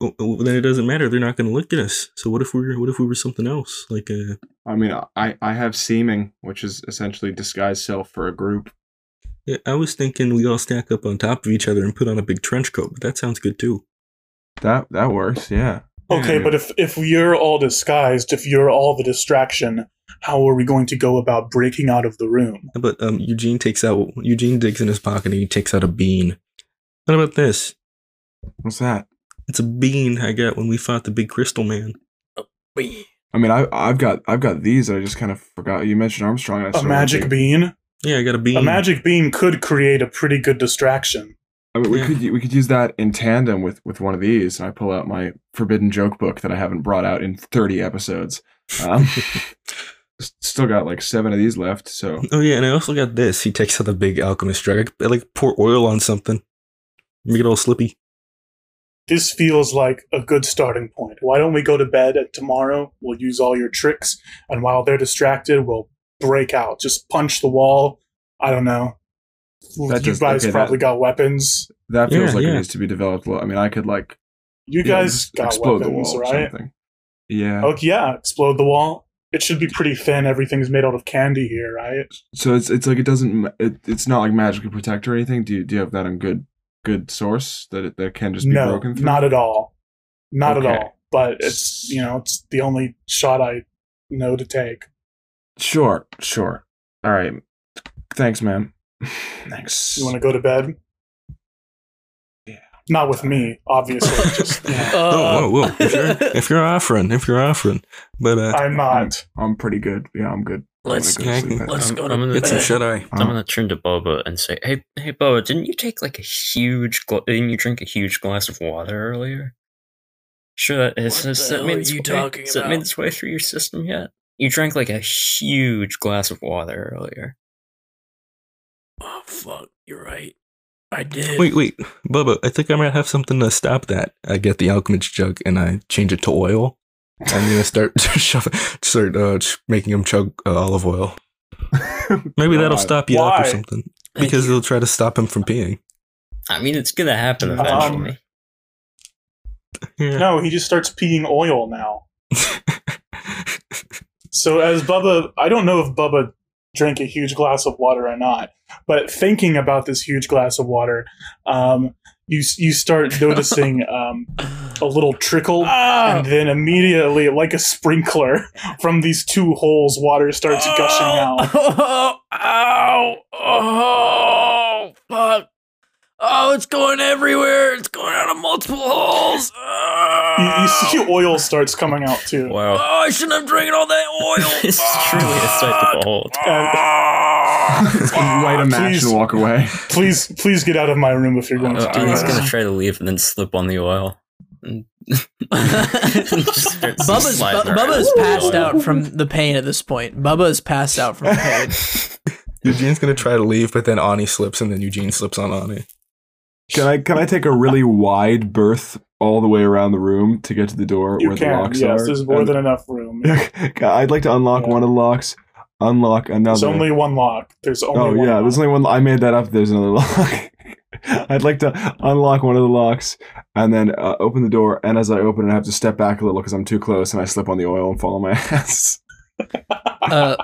Well, then it doesn't matter. They're not going to look at us. So what if we were what if we were something else? Like uh, I mean, I I have seeming, which is essentially disguise self for a group. yeah, I was thinking we all stack up on top of each other and put on a big trench coat. But that sounds good too. That that works. Yeah. Okay, Yeah. but if if you're all disguised, if you're all the distraction, how are we going to go about breaking out of the room? But um, Eugene takes out Eugene digs in his pocket and he takes out a bean. What about this? What's that? It's a bean I got when we fought the big crystal man. Wait. I mean, I I've got I've got these. that I just kind of forgot. You mentioned Armstrong. And I A magic bean? Yeah, I got a bean. A magic bean could create a pretty good distraction. I mean, we Yeah. could we could use that in tandem with with one of these, and I pull out my forbidden joke book that I haven't brought out in thirty episodes. Um, still got like seven of these left. So Oh yeah, and I also got this. He takes out the big alchemist drug. I like pour oil on something, make it all slippy. This feels like a good starting point. Why don't we go to bed at tomorrow we'll use all your tricks, and while they're distracted, we'll break out. Just punch the wall. I don't know. That you just- guys okay, probably that- got weapons. that feels Yeah, like yeah. it needs to be developed. Well, I mean, I could like You guys just got explode the wall or right? something. Yeah. Oh yeah, explode the wall. It should be pretty thin. Everything's made out of candy here, right? So it's it's like it doesn't it, it's not like magically protect or anything. Do you do you have that on good good source that it, that can just be no, broken through? not at all. Not Okay. at all. But it's you know it's the only shot I know to take. Sure, sure. All right. Thanks, man. Thanks. You want to go to bed? Yeah. Not with me, obviously. just you know, oh, whoa, whoa! If you're if you're offering, if you're offering, but uh, I'm not. I'm pretty good. Yeah, I'm good. I'm Let's gonna go to sleep. let's I'm- go to I'm gonna get some bed. shut eye. I'm gonna turn to Boba and say, "Hey, hey, Boba, didn't you take like a huge? Gla- didn't you drink a huge glass of water earlier? Sure, that is. What has the that hell made are its you way, talking has that made its way through your system yet? You drank like a huge glass of water earlier. Oh fuck, you're right. I did. Wait, wait, Bubba, I think I might have something to stop that. I get the alchemist jug and I change it to oil. I'm gonna start shoving, start uh, ch- making him chug uh, olive oil. Maybe that'll stop you up or something. Because you. they'll try to stop him from peeing. I mean, it's gonna happen Um, eventually. Yeah. No, he just starts peeing oil now. So as Bubba, I don't know if Bubba drank a huge glass of water or not, but thinking about this huge glass of water, um, you you start noticing um, a little trickle, Ah! and then immediately, like a sprinkler, from these two holes, water starts gushing out. Oh, ow! Oh, fuck! Oh, it's going everywhere! It's going out of multiple holes! You, you see oil starts coming out too. Wow, oh, I shouldn't have drank all that oil! this is truly a sight to behold. And Light a match Please. and walk away. please, please get out of my room if you're going to Uh, do he's this. gonna try to leave and then slip on the oil. And Just starts Bubba's sliding Bu- Bubba's passed out from the pain at this point. Bubba's passed out from the pain. Eugene's gonna try to leave, but then Ani slips, and then Eugene slips on Ani. Can I can I take a really wide berth all the way around the room to get to the door You where the locks Yes, are? Yes, there's more And- than enough room. I'd like to unlock Yeah. one of the locks, unlock another. There's only one lock. There's only oh one yeah, lock. there's only one. I made that up. There's another lock. I'd like to unlock one of the locks and then uh, open the door. And as I open it, I have to step back a little because I'm too close, and I slip on the oil and fall on my ass. Uh,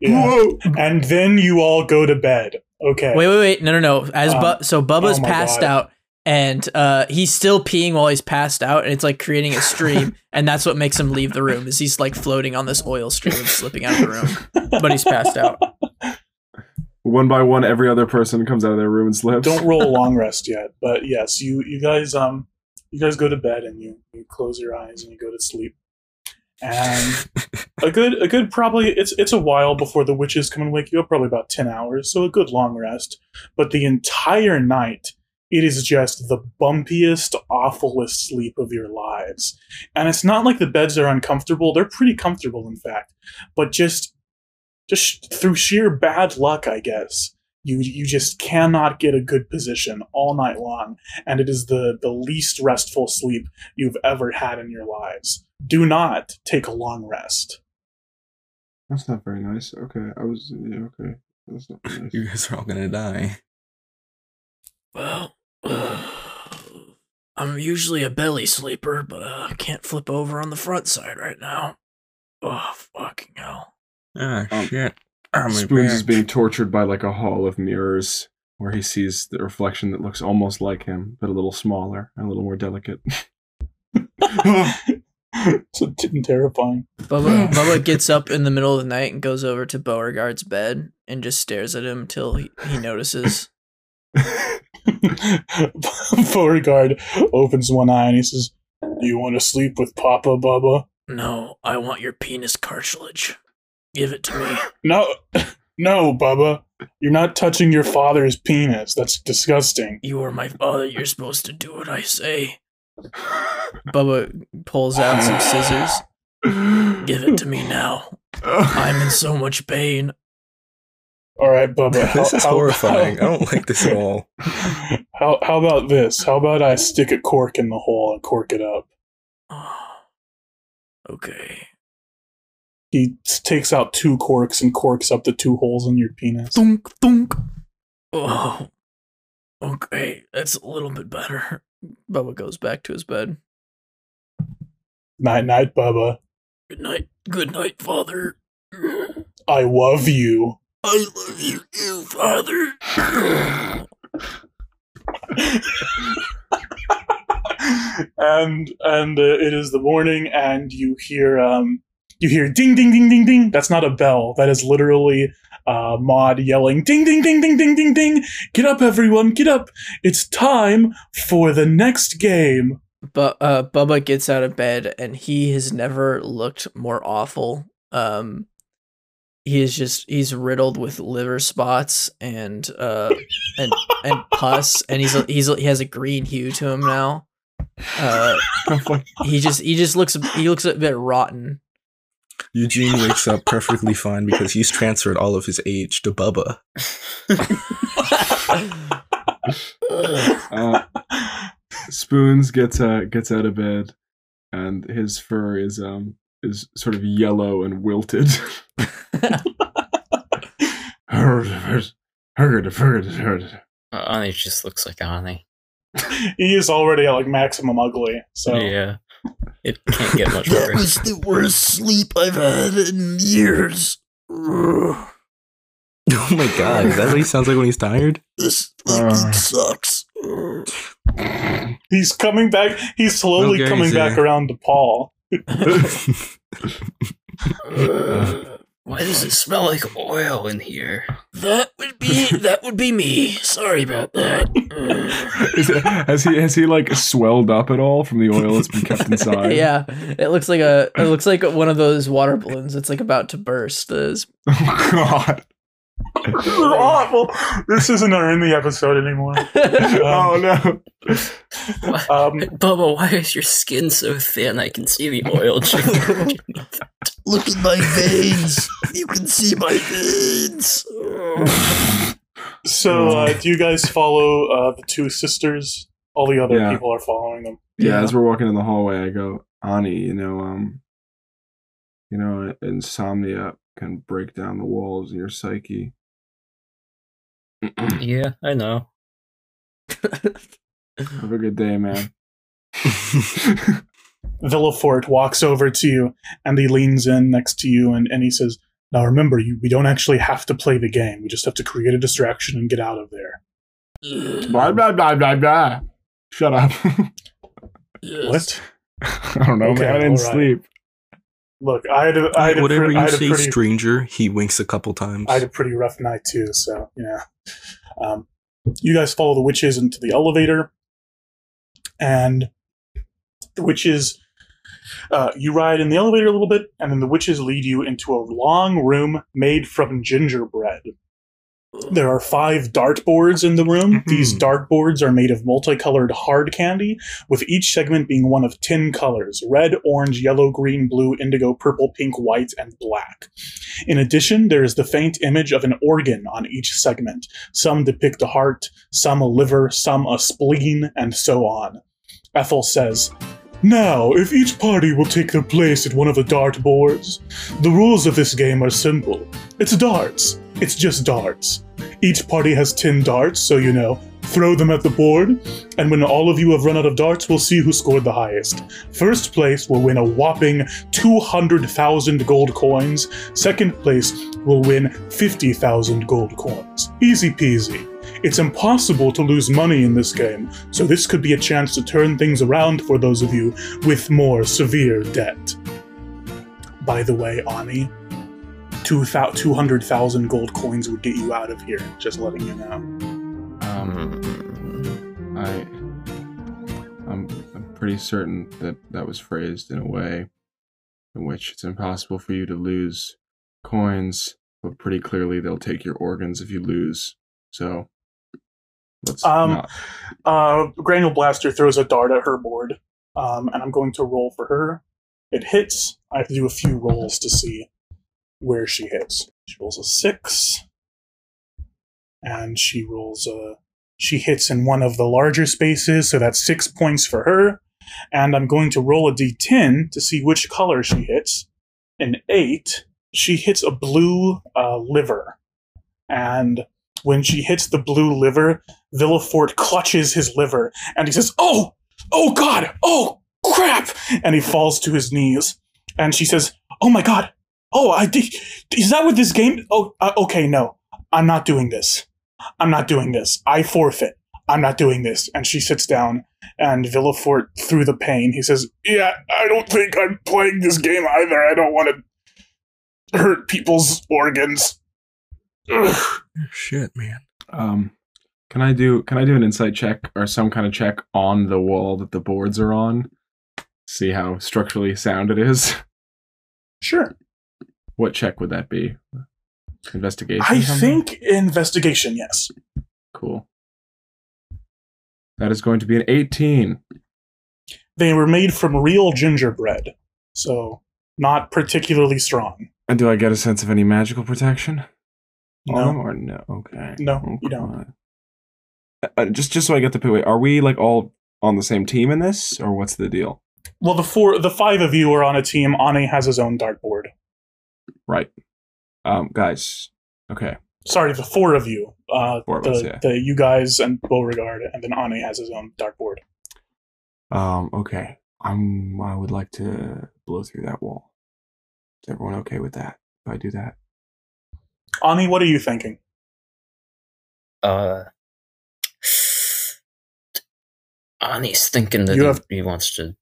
yeah. And then you all go to bed. Okay. wait, wait, wait. No, no, no. As Um, Bu- so Bubba's oh passed God. out and uh, he's still peeing while he's passed out and it's like creating a stream and that's what makes him leave the room is he's like floating on this oil stream and slipping out of the room. But he's passed out. One by one, every other person comes out of their room and slips. Don't roll a long rest yet, but yes, you you guys um you guys go to bed and you you close your eyes and you go to sleep. Um, and a good a good probably it's it's a while before the witches come and wake you up, probably about 10 hours, so a good long rest. But the entire night it is just the bumpiest, awfulest sleep of your lives. And it's not like the beds are uncomfortable, they're pretty comfortable in fact. But just just through sheer bad luck, I guess, you you just cannot get a good position all night long, and it is the the least restful sleep you've ever had in your lives. Do not take a long rest. That's not very nice. Okay, I was yeah, okay. That's not very nice. You guys are all gonna die. Well, I'm usually a belly sleeper, but uh, I can't flip over on the front side right now. Oh, fucking hell. Ah, Um, shit. My Spoons is being tortured by like a hall of mirrors where he sees the reflection that looks almost like him, but a little smaller and a little more delicate. it's a t- terrifying. Bubba, Bubba gets up in the middle of the night and goes over to Beauregard's bed and just stares at him till he, he notices. Beauregard opens one eye and he says, "Do you want to sleep with Papa, Bubba?" No, I want your penis cartilage. Give it to me. No, no, Bubba. You're not touching your father's penis. That's disgusting. You are my father. You're supposed to do what I say. Bubba pulls out some scissors. Give it to me now. I'm in so much pain. All right, Bubba. this is how- horrifying. I don't like this at all. How how about this? How about I stick a cork in the hole and cork it up? Okay. He takes out two corks and corks up the two holes in your penis. Thunk, thunk. Oh. Okay, that's a little bit better. Bubba goes back to his bed. Night night, Bubba. Good night. Good night, father. I love you. I love you too, father. and and uh, it is the morning, and you hear um you hear ding ding ding ding ding. That's not a bell. That is literally uh, Maud yelling ding ding ding ding ding ding ding. Get up, everyone! Get up! It's time for the next game. But uh, Bubba gets out of bed and he has never looked more awful. Um, he is just he's riddled with liver spots and uh and and pus and he's he's he has a green hue to him now. Uh, he just he just looks he looks a bit rotten. Eugene wakes up perfectly fine because he's transferred all of his age to Bubba. Uh, Spoons gets uh, gets out of bed, and his fur is um is sort of yellow and wilted. Uh, Ani just looks like Ani. He is already at like maximum ugly. So Yeah. It can't get much worse. the worst sleep I've had in years. Oh my god, is that what he sounds like when he's tired? This fucking sucks. He's coming back. He's slowly Okay, coming back around to Paul. Uh, why does it smell like oil in here? That would be that would be me. Sorry about that. Is it, has he has he like swelled up at all from the oil that's been kept inside? yeah, it looks like a it looks like one of those water balloons that's like about to burst. Those Oh God. This is awful. This isn't our in the episode anymore. oh no! Um, Bubba, why is your skin so thin? I can see the oil. Look at my veins. You can see my veins. so, uh, do you guys follow uh, the two sisters? All the other Yeah. people are following them. Yeah, as we're walking in the hallway, I go, Ani, you know, um, you know, insomnia can break down the walls in your psyche. yeah, I know. Have a good day, man. Villafort walks over to you and he leans in next to you and, and he says, Now remember, you, we don't actually have to play the game. We just have to create a distraction and get out of there. blah blah blah blah blah. Shut up. What? I don't know, Okay, man. I didn't alright. sleep. Look, I had a, I had a, Whatever pre- you I had a say, pretty, stranger, he winks a couple times. I had a pretty rough night too, so yeah. Um, you guys follow the witches into the elevator, and the witches. Uh, you ride in the elevator a little bit, and then the witches lead you into a long room made from gingerbread. There are five dartboards in the room. These Mhm. dartboards are made of multicolored hard candy, with each segment being one of 10 colors red, orange, yellow, green, blue, indigo, purple, pink, white, and black. In addition, there is the faint image of an organ on each segment. Some depict a heart, some a liver, some a spleen, and so on. Ethel says, Now, if each party will take their place at one of the dart boards, the rules of this game are simple. It's darts. It's just darts. Each party has 10 darts, so you know, throw them at the board, and when all of you have run out of darts, we'll see who scored the highest. First place will win a whopping 200,000 gold coins. Second place will win 50,000 gold coins. Easy peasy. It's impossible to lose money in this game, so this could be a chance to turn things around for those of you with more severe debt. By the way, Ani, 200,000 gold coins would get you out of here, just letting you know. Um, I, I'm, I'm pretty certain that that was phrased in a way in which it's impossible for you to lose coins, but pretty clearly they'll take your organs if you lose. So let's Um, not. Uh, Granule Blaster throws a dart at her board, um, and I'm going to roll for her. It hits. I have to do a few rolls to see where she hits. She rolls a six, and she rolls a. She hits in one of the larger spaces, so that's six points for her. And I'm going to roll a d10 to see which color she hits. An eight. She hits a blue uh, liver, and when she hits the blue liver, Villafort clutches his liver and he says, Oh, oh God, oh crap. And he falls to his knees. And she says, Oh my God, oh, I did. Is that what this game? Oh, uh, okay, no, I'm not doing this. I'm not doing this. I forfeit. I'm not doing this. And she sits down and Villafort, through the pain, he says, Yeah, I don't think I'm playing this game either. I don't want to hurt people's organs. Ugh. Shit, man. Um, can I do can I do an insight check or some kind of check on the wall that the boards are on? See how structurally sound it is. Sure. What check would that be? Investigation. I something? think investigation, yes. Cool. That is going to be an 18. They were made from real gingerbread, so not particularly strong. And do I get a sense of any magical protection? on them No, or no? Okay. No, you don't. Okay. Uh, uh, just just so I get the wait, are we like all on the same team in this, or what's the deal? well, the four, the five of you are on a team. Ani has his own dartboard. Right. Um, guys. Okay. Sorry, the four of you. Uh, Four of the, us, yeah. the you guys and Beauregard, and then Ani has his own dartboard. Um, okay. I'm I would like to blow through that wall. Is everyone okay with that? If I do that? Ani, what are you thinking? Uh, Ani's thinking that You he, have- he wants to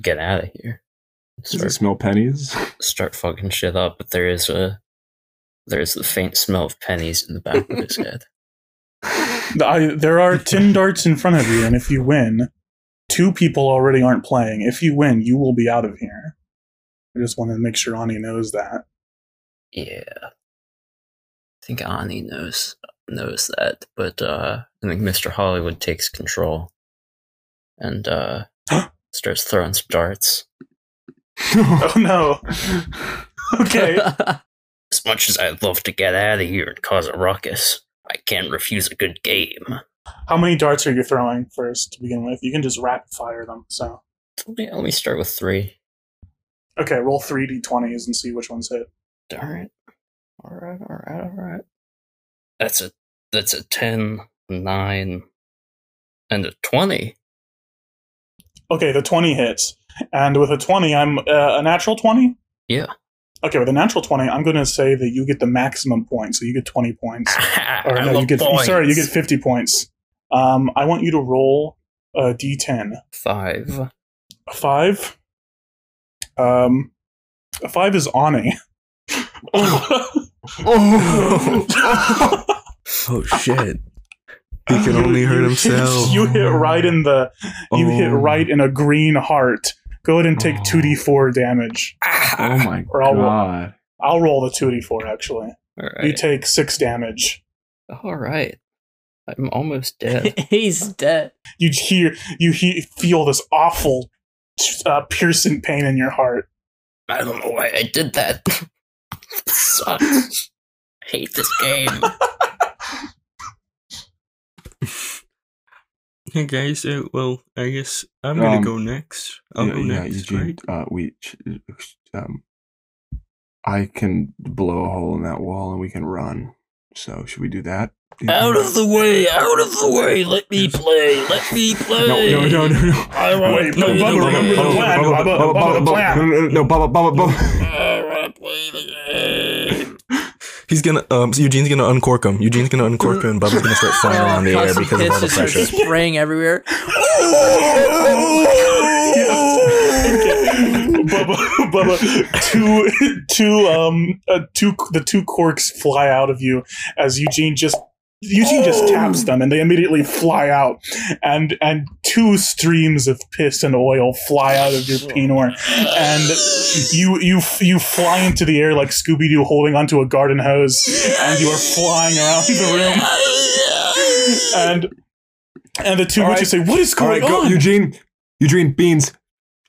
get out of here. Does it smell pennies? start fucking shit up, but there is a there's the faint smell of pennies in the back of his head. I, there are 10 darts in front of you, and if you win, two people already aren't playing. If you win, you will be out of here. I just want to make sure Ani knows that. Yeah. I think Ani knows knows that, but uh, I think Mr. Hollywood takes control and uh, starts throwing some darts. Oh no. Okay. As much as I'd love to get out of here and cause a ruckus, I can't refuse a good game. How many darts are you throwing first to begin with? You can just rapid fire them. So Let me, let me start with three. okay, roll three d20s and see which ones hit. Alright. Alright, alright, alright. That's a that's a 10, 9, and a 20. Okay, the 20 hits. And with a 20, I'm uh, a natural 20? Yeah. Okay, with a natural 20, I'm going to say that you get the maximum points. So you get 20 points. Or I no, you love get sorry, you get 50 points. Um, I want you to roll a d10. Five. A 5. Um, a 5 is Ani. oh. Oh shit. He can only hurt You- himself. You hit right in the you hit Oh. right in a green heart. Go ahead and take Oh. 2d4 damage. oh my Or I'll roll- god. I'll roll the 2d4 actually. You take 6 damage. Alright. I'm almost dead. He's dead. You hear you he, feel this awful uh, piercing pain in your heart. I don't know why I did that. Sucks. I hate this game. Hey guys, uh, well, I guess I'm gonna Um, go next. I'll yeah, go yeah, next. Eugene. right? Uh, we, um, I can blow a hole in that wall and we can run. So should we do that? Do Out of the way, out of the way. Let me play. Let me play. No, no, no, no, no. I want Wait, to no, play Bubba, the remember the game. plan. Bubba, Bubba, Bubba, the plan. No, no, no, Bubba, Bubba, Bubba. I want to play the game. He's gonna um. So Eugene's gonna uncork him. Eugene's gonna uncork him, and Bubba's gonna start flying around the air Constant because of all the hits just pressure. start spraying everywhere. Bubba, Bubba, two, two, um, uh, two, the two corks fly out of you as Eugene just, Eugene just oh. taps them and they immediately fly out, and and two streams of piss and oil fly out of your penor, and you you you fly into the air like Scooby Doo holding onto a garden hose, and you are flying around the room, and and the two All witches say, "What is going right, go, on?" Eugene. Eugene, beans,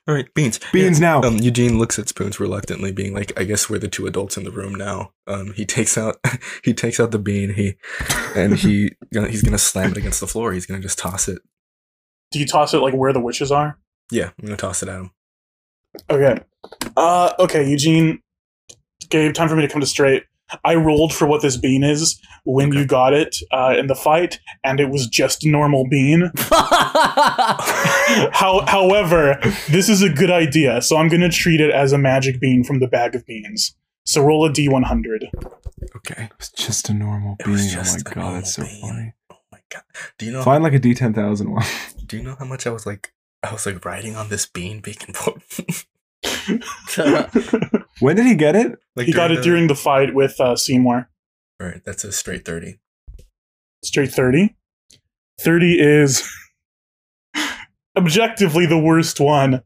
All right, beans. beans now. Um, Eugene looks at Spoons reluctantly, being like, "I guess we're the two adults in the room now." Um, he takes out he takes out the bean. He and he he's gonna slam it against the floor. He's gonna just toss it. Do you toss it like where the witches are? Yeah, I'm gonna toss it at him. Okay. Uh, okay, Eugene. Gabe, time for me to come to straight. I rolled for what this bean is when you got it uh, in the fight, and it was just normal bean. How, however, this is a good idea, so I'm going to treat it as a magic bean from the bag of beans. So roll a d100. Okay. It's just a normal bean. Oh my god, that's so bean. funny. Oh my god. Do you know? Find like a d10,000 one. Do you know how much I was like? I was like riding on this bean being important. When did he get it? like he got it the- during the fight with uh, Seymour. All right, that's a straight thirty. Straight 30. 30 is objectively the worst one.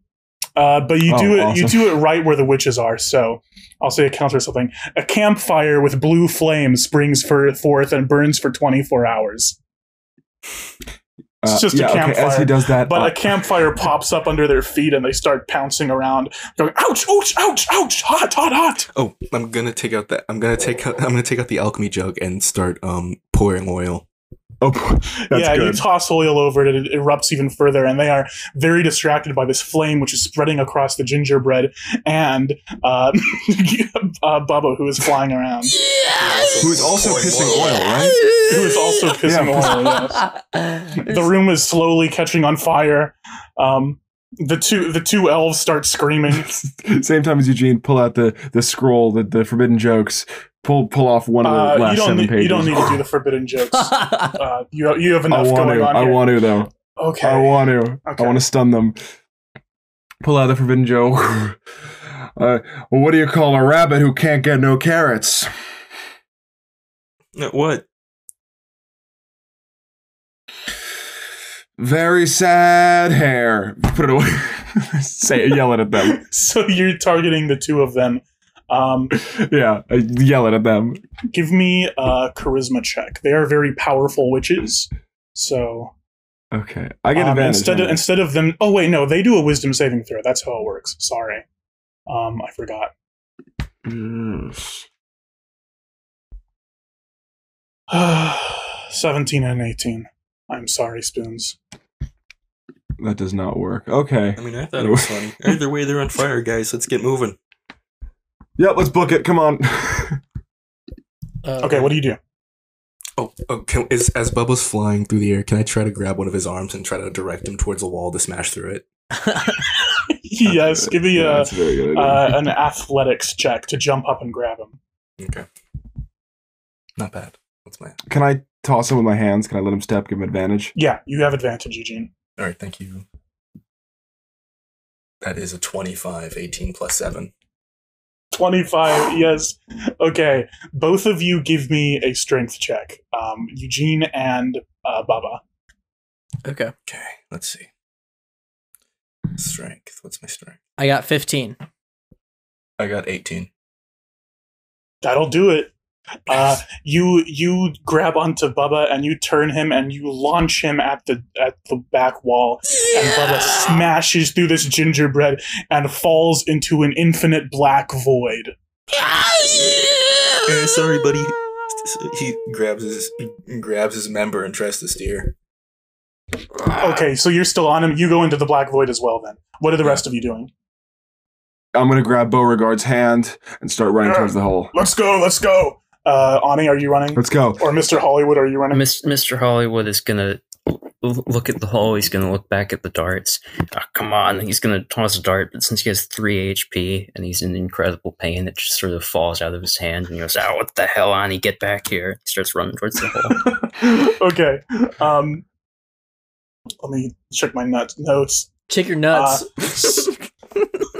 Uh, but you Oh, do it you do it right where the witches are, so I'll say it counts for something. A campfire with blue flames springs for, forth and burns for 24 hours. It's just a Uh, yeah, okay, as campfire, he does that, But uh, a campfire pops up under their feet and they start pouncing around, going, ouch, ouch, ouch, ouch, hot, hot, hot. Oh, I'm gonna take out that. I'm gonna take out. I'm gonna take out the alchemy jug and start um pouring oil. oh, that's yeah, you toss oil over it, it erupts even further, and they are very distracted by this flame which is spreading across the gingerbread and uh, uh, Bubba, who is flying around, Who is also pissing oil, right? Who is also pissing Yeah. oil. Yes, the room is slowly catching on fire. Um, the two the two elves start screaming. Same time as Eugene, pull out the the scroll, the, the forbidden jokes. Pull pull off one of the Uh, last you don't seven need, pages. you don't need to do the forbidden jokes. Uh, you you have enough going to. on I here. want to though. okay. I want to. Okay. I want to stun them. Pull out the forbidden joke. uh, well, what do you call a rabbit who can't get no carrots? Uh, What? Very sad hair. Put it away. Say it, yell it at them. so you're targeting the two of them. Um, yeah, I yell it at them. give me a charisma check. They are very powerful witches. So Okay, I get um, advantage. instead of instead of them. Oh wait, no, they do a wisdom saving throw. That's how it works. Sorry, um, I forgot. Yes. Seventeen and eighteen. I'm sorry, spoons. That does not work. Okay. I mean, I thought it was funny. Either way, they're on fire, guys. Let's get moving. Yep, let's book it. Come on. Uh, Okay, what do you do? Oh, oh can, is, as Bubba's flying through the air, can I try to grab one of his arms and try to direct him towards a wall to smash through it? yes, give me Yeah, a, that's a very good idea. uh, an athletics check to jump up and grab him. Okay. Not bad. What's my. Can I toss him with my hands? Can I let him step? Give him advantage. Yeah, you have advantage, Eugene. All right, thank you. That is a 25, 18 plus 7. 25, yes. Okay, both of you give me a strength check. Um, Eugene and uh, Bubba. Okay. Okay, let's see. Strength. What's my strength? I got 15. I got 18. That'll do it. Uh, you you grab onto Bubba and you turn him and you launch him at the at the back wall and Bubba smashes through this gingerbread and falls into an infinite black void. Eh, sorry, buddy. He grabs his he grabs his member and tries to steer. Okay, so you're still on him. You go into the black void as well. Then what are the rest of you doing? I'm gonna grab Beauregard's hand and start running Yeah. towards the hole. Let's go. Let's go. Uh, Ani, are you running? Let's go. Or Mr. Hollywood, are you running? Mis- Mr. Hollywood is gonna look at the hole. He's gonna look back at the darts. Oh, come on, he's gonna toss a dart, but since he has three HP and he's in incredible pain, it just sort of falls out of his hand, and he goes, "Oh, what the hell, Ani? Get back here!" He starts running towards the hole. okay. Um, let me check my nuts notes. Check your Uh, nuts. Check your Check my nuts. nuts.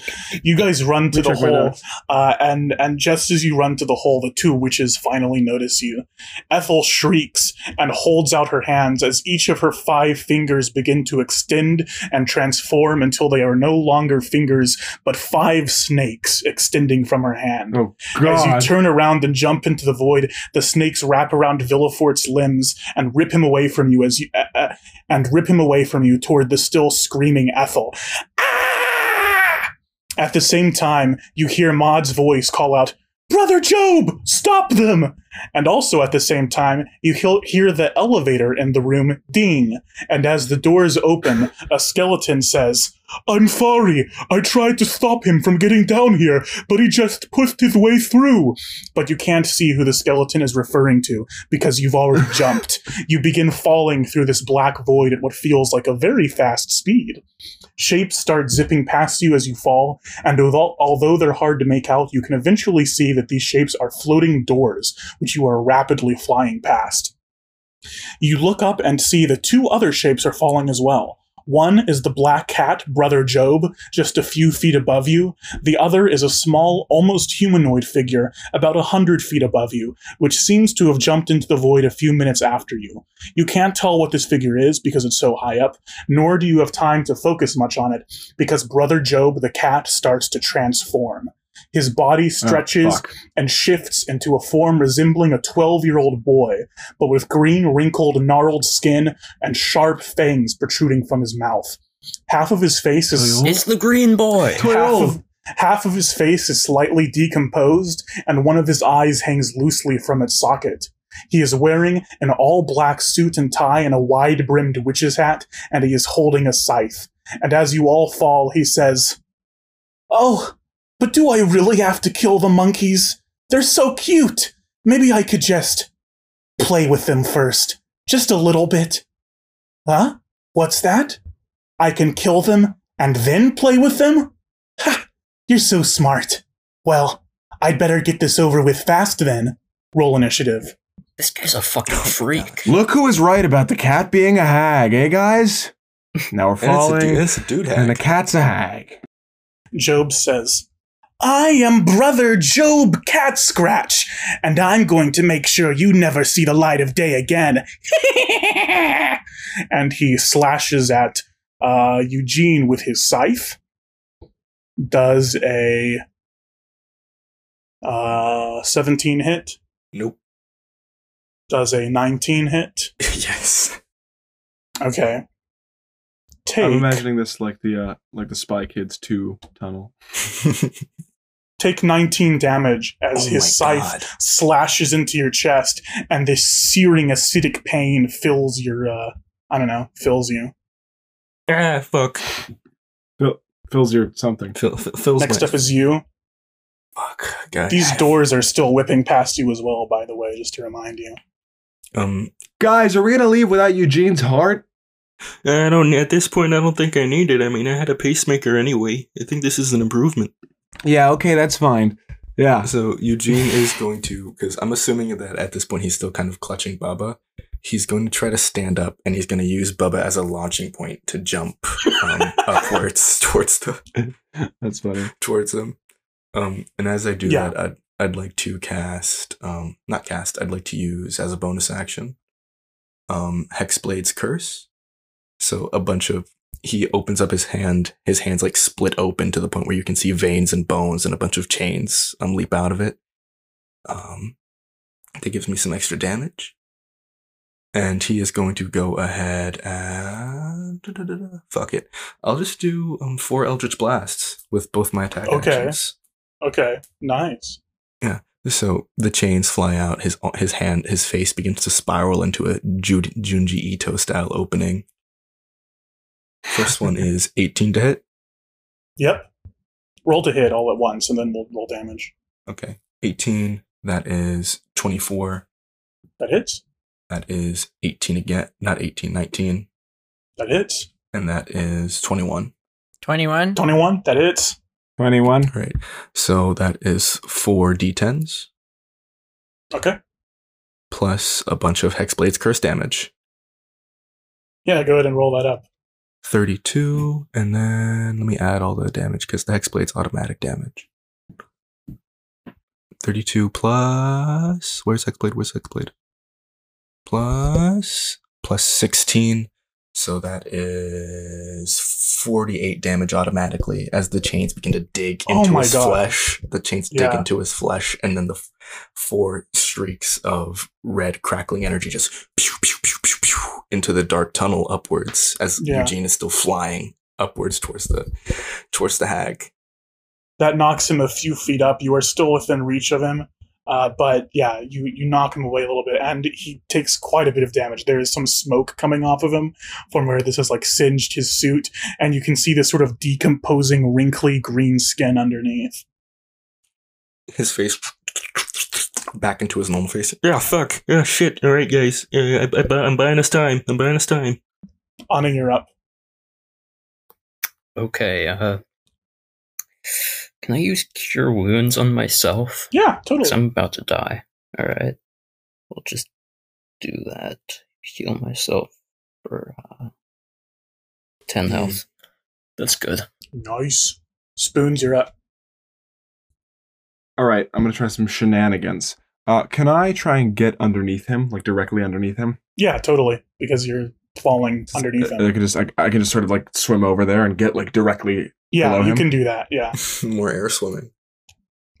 You guys run to the hole, uh, and and just as you run to the hole, the two witches finally notice you. Ethel shrieks and holds out her hands as each of her five fingers begin to extend and transform until they are no longer fingers but five snakes extending from her hand. Oh As you turn around and jump into the void, the snakes wrap around Villafort's limbs and rip him away from you as you uh, uh, and rip him away from you toward the still screaming Ethel. At the same time, you hear Maud's voice call out, "Brother Job, stop them!" And also at the same time, you hear the elevator in the room ding, and as the doors open, a skeleton says, I'm sorry. I tried to stop him from getting down here, but he just pushed his way through. But you can't see who the skeleton is referring to because you've already jumped. You begin falling through this black void at what feels like a very fast speed. Shapes start zipping past you as you fall, and although, although they're hard to make out, you can eventually see that these shapes are floating doors, which you are rapidly flying past. You look up and see the two other shapes are falling as well. One is the black cat, Brother Job, just a few feet above you. The other is a small, almost humanoid figure, about a hundred feet above you, which seems to have jumped into the void a few minutes after you. You can't tell what this figure is because it's so high up, nor do you have time to focus much on it because Brother Job, the cat, starts to transform. His body Oh, stretches fuck. and shifts into a form resembling a 12 year old boy, but with green, wrinkled, gnarled skin and sharp fangs protruding from his mouth. Half of his face is it's the green boy. half of, half of his face is slightly decomposed, and one of his eyes hangs loosely from its socket. He is wearing an all black suit and tie and a wide brimmed witch's hat, and he is holding a scythe. And as you all fall, he says, Oh, but do I really have to kill the monkeys? They're so cute. Maybe I could just play with them first. Just a little bit. Huh? What's that? I can kill them and then play with them? Ha! You're so smart. Well, I'd better get this over with fast then. Roll initiative. This guy's a fucking freak. Look who was right about the cat being a hag, eh, guys? Now we're And it's a dude, it's a dude hag. and the cat's a hag. Job says, I am brother Job Cat Scratch, and I'm going to make sure you never see the light of day again. and he slashes at uh, Eugene with his scythe. Does a Uh, 17 hit. Nope. Does a 19 hit? yes. Okay. Take I'm imagining this like the uh like the Spy Kids 2 tunnel. take 19 damage as oh his scythe god. slashes into your chest, and this searing acidic pain fills your. Uh, I don't know, fills you. Ah, fuck. Fills your something. Phil, Phil, Phil's Next my- up is you. Fuck. God. These doors are still whipping past you as well, by the way, just to remind you. Um, Guys, are we gonna leave without Eugene's heart? I don't. At this point, I don't think I need it. I mean, I had a pacemaker anyway. I think this is an improvement. Yeah, okay, that's fine. Yeah. So Eugene is going to, because I'm assuming that at this point he's still kind of clutching Bubba. He's going to try to stand up, and he's going to use Bubba as a launching point to jump um, upwards towards the That's funny. towards him. Um, and as I do Yeah. that, I'd I'd like to cast, um, not cast. I'd like to use as a bonus action, um, Hexblade's Curse. So a bunch of he opens up his hand. His hands like split open to the point where you can see veins and bones and a bunch of chains um leap out of it. Um, that gives me some extra damage. And he is going to go ahead and fuck it. I'll just do um four Eldritch blasts with both my attack Okay. actions. Okay, nice. Yeah. So the chains fly out. His his hand, his face begins to spiral into a Ju- Junji Ito style opening. First one is 18 to hit. Yep. Roll to hit all at once, and then we'll roll damage. Okay, 18. That is 24. That hits. That is 18 again. Not 18, 19. That hits. And that is 21. 21. 21. That hits. 21. Right. So that is four d10s Okay. plus a bunch of Hexblade's curse damage. Yeah, go ahead and roll that up. 32, and then let me add all the damage because the Hexblade's automatic damage. 32 plus. Where's Hexblade? Where's Hexblade? Plus. Plus 16. So that is 48 damage automatically as the chains begin to dig Oh into my his God. flesh. The chains dig into his flesh, and then the four streaks of red crackling energy just pew, pew, pew, into the dark tunnel upwards as Yeah. Eugene is still flying upwards towards the towards the hag. That knocks him a few feet up. You are still within reach of him. Uh, but yeah, you, you knock him away a little bit, and he takes quite a bit of damage. There is some smoke coming off of him from where this has like singed his suit, and you can see this sort of decomposing, wrinkly green skin underneath. His face back into his normal face. Yeah, fuck. Yeah, shit. All right, guys. Yeah, I, I, I'm buying us time. I'm buying us time. Anna, you're up. Okay, uh. Can I use Cure Wounds on myself? Yeah, totally. Because I'm about to die. Alright. We'll just do that. Heal myself for uh, 10 health. That's good. Nice. Spoons, you're up. All right, I'm gonna try some shenanigans. Uh, can I try and get underneath him, like directly underneath him? Yeah, totally. Because you're falling underneath I, him. I can just, I, I can just sort of like swim over there and get like directly. Yeah, below you him? can do that. Yeah. More air swimming.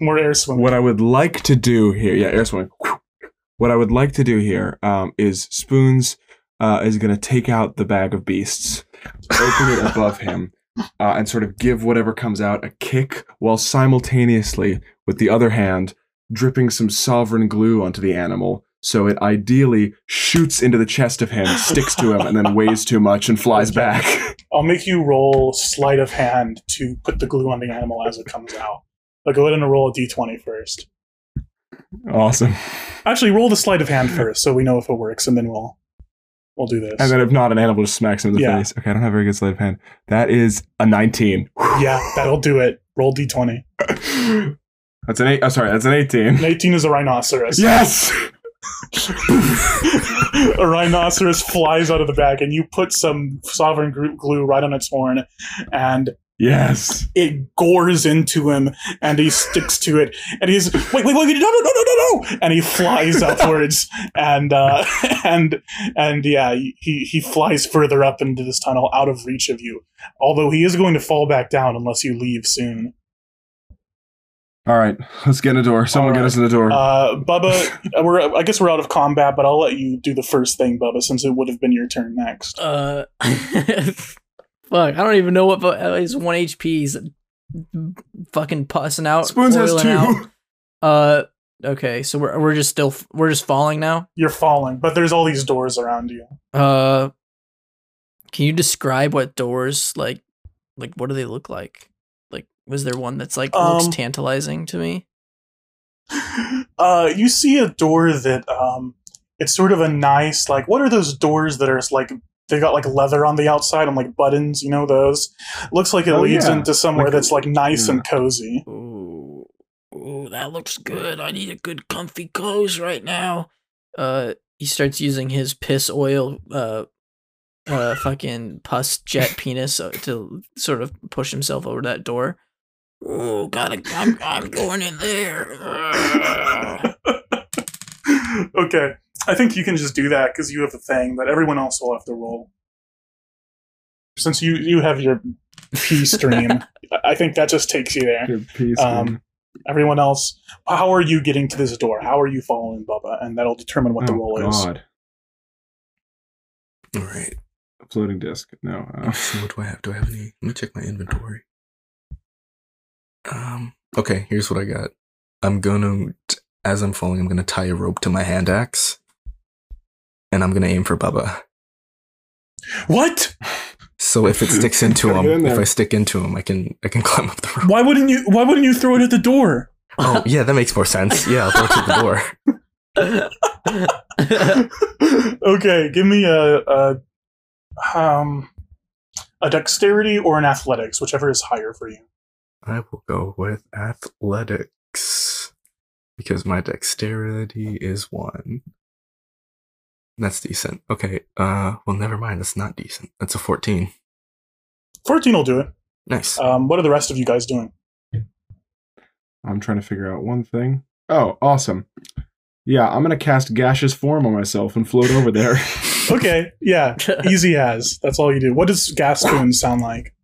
More air swimming. What I would like to do here, yeah, air swimming. What I would like to do here um, is Spoons uh, is going to take out the bag of beasts, open it above him, uh, and sort of give whatever comes out a kick, while simultaneously, with the other hand, dripping some sovereign glue onto the animal. So it ideally shoots into the chest of him, sticks to him, and then weighs too much and flies back. I'll make you roll sleight of hand to put the glue on the animal as it comes out. But go ahead and roll a d20 first. awesome. Actually, roll the sleight of hand first, so we know if it works, and then we'll we'll do this. And then if not, an animal just smacks him in the Yeah. face. Okay, I don't have very good sleight of hand. That is a 19. yeah, that'll do it. Roll d20. That's an eight. Oh, sorry, that's an 18. An 18 is a rhinoceros. Yes! a rhinoceros flies out of the bag, and you put some sovereign group glue right on its horn, and Yes. it gores into him, and he sticks to it, and he's wait, wait, wait, wait, no, no, no, no, no, no, and he flies upwards, and uh, and and yeah, he he flies further up into this tunnel, out of reach of you. Although he is going to fall back down unless you leave soon. All right, let's get in the door. Someone All get us in the door. Uh, Bubba, we're I guess we're out of combat, but I'll let you do the first thing, Bubba, since it would have been your turn next. Uh, fuck, I don't even know what. But he's one HP. He's fucking pussing out. Spoons has two. out. Uh, okay, so we're we're just still we're just falling now. You're falling, but there's all these doors around you. Uh, can you describe what doors like? Like, what do they look like? Like, was there one that's like Um, looks tantalizing to me? Uh, you see a door that um, it's sort of a nice like. What are those doors that are like they got like leather on the outside and like buttons? You know those. Looks like it Oh, leads yeah. into somewhere Like- that's like nice yeah. and cozy. Ooh, ooh, that looks good. I need a good comfy clothes right now. Uh, he starts using his piss oil, uh, uh, fucking pus jet penis uh, to sort of push himself over that door. Oh, gotta, I'm, I'm going in there. okay, I think you can just do that because you have a thing, but everyone else will have to roll. Since you you have your P stream, I- I think that just takes you there. Good piece. Um. Everyone else, how are you getting to this door? How are you following Bubba? And that'll determine what the oh roll is. God, All right. floating disc. No. Uh, So what do I have? Do I have any? Let me check my inventory. Um. Okay. Here's what I got. I'm gonna, as I'm falling, I'm gonna tie a rope to my hand axe, and I'm gonna aim for Bubba. What? So if it sticks into him, in if. I stick into him, I can I can climb up the rope. Why wouldn't you? Why wouldn't you throw it at the door? Oh yeah, that makes more sense. Yeah, I'll throw it at the door. okay, give me a, a um a dexterity or an athletics, whichever is higher for you. I will go with athletics because my dexterity is one. That's decent. Okay. Uh. Well, never mind. That's not decent. That's a fourteen. Fourteen will do it. Nice. Um, what are the rest of you guys doing? I'm trying to figure out one thing. Oh, awesome. Yeah, I'm gonna cast gaseous form on myself and float over there. Okay, yeah, easy as. That's all you do. What does gas spoons sound like?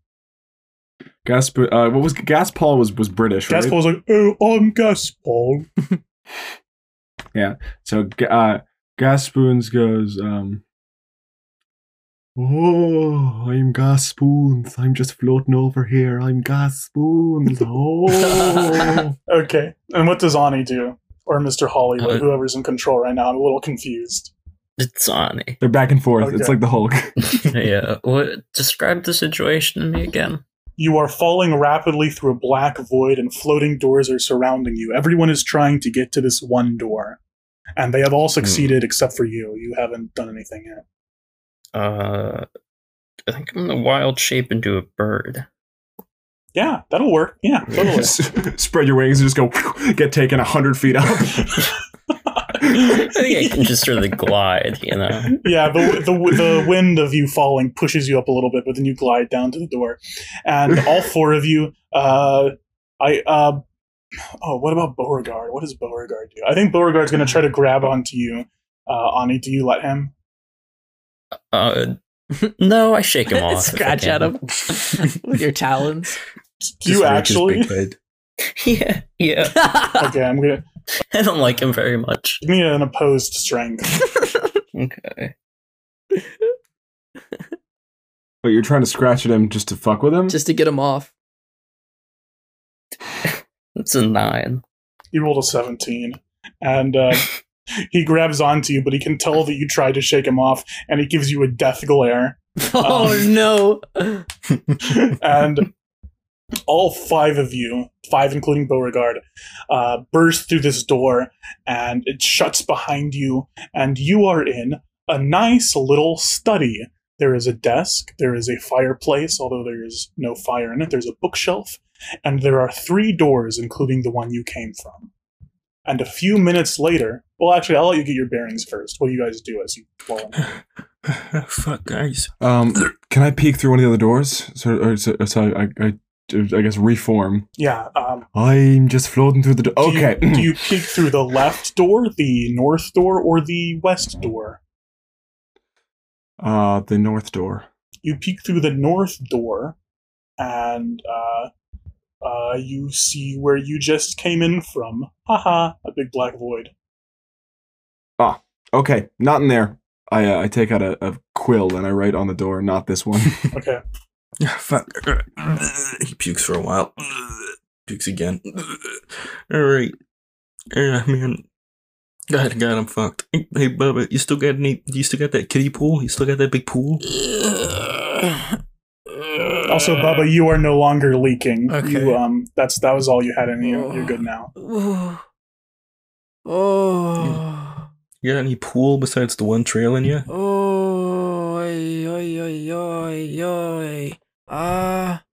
Gas. Uh, what was Gas Paul was was British, right? Gas Paul's like, oh, I'm Gas Paul. So ga- uh, Gas Spoons goes, um, Oh, I'm Gas Spoons. I'm just floating over here. I'm Gas Spoons. Oh. Okay, and what does Ani do? Or Mr. Hollywood, Uh, whoever's in control right now. I'm a little confused. It's Ani. They're back and forth. It's like the Hulk. yeah. What? Describe the situation to me again. You are falling rapidly through a black void, and floating doors are surrounding you. Everyone is trying to get to this one door, and they have all succeeded except for you. You haven't done anything yet. Uh, I think I'm gonna wild shape into a bird. Yeah, that'll work. Yeah, totally. Spread your wings and just go get taken a hundred feet up. I think I can just sort of glide, you know. yeah, the, the the wind of you falling pushes you up a little bit, but then you glide down to the door, and all four of you. Uh, I uh, oh, what about Beauregard? What does Beauregard do? I think Beauregard's going to try to grab onto you. Uh, Ani, do you let him? Uh, no, I shake him off. Scratch at him with your talons. Do you Just reach his actually? big. Yeah, yeah. Okay, I'm gonna I don't like him very much. give me an opposed strength. Okay. but you're trying to scratch at him just to fuck with him. Just to get him off. That's a nine. You rolled a 17, and uh, he grabs onto you, but he can tell that you tried to shake him off, and he gives you a death glare. Oh Um, no! and all five of you, five including Beauregard, uh, burst through this door, and it shuts behind you, and you are in a nice little study. There is a desk, there is a fireplace, although there is no fire in it. There's a bookshelf, and there are three doors, including the one you came from. And a few minutes later, well, actually, I'll let you get your bearings first. What do you guys do as you fall in? Fuck, guys. Um, can I peek through one of the other doors? So, or, so, so I, I, I guess reform. Yeah, um, I'm just floating through the door. Do you- Okay. do you peek through the left door, the north door, or the west door? uh, the north door. You peek through the north door, and uh, uh, you see where you just came in from. Haha, a big black void. Ah, okay, not in there. I uh, I take out a, a quill and I write on the door, not this one. Okay. Yeah, fuck. He pukes for a while. Pukes again. All right. Yeah, man. God, God, I'm fucked. Hey, Bubba, you still got any? You still got that kiddie pool? You still got that big pool? Also, Bubba, you are no longer leaking. Okay. You um, that's that was all you had in you. You're Oh. good now. Oh. Oh. You got any pool besides the one trailing you? Oh. Oi, oi, oi, oi, oi. Ah.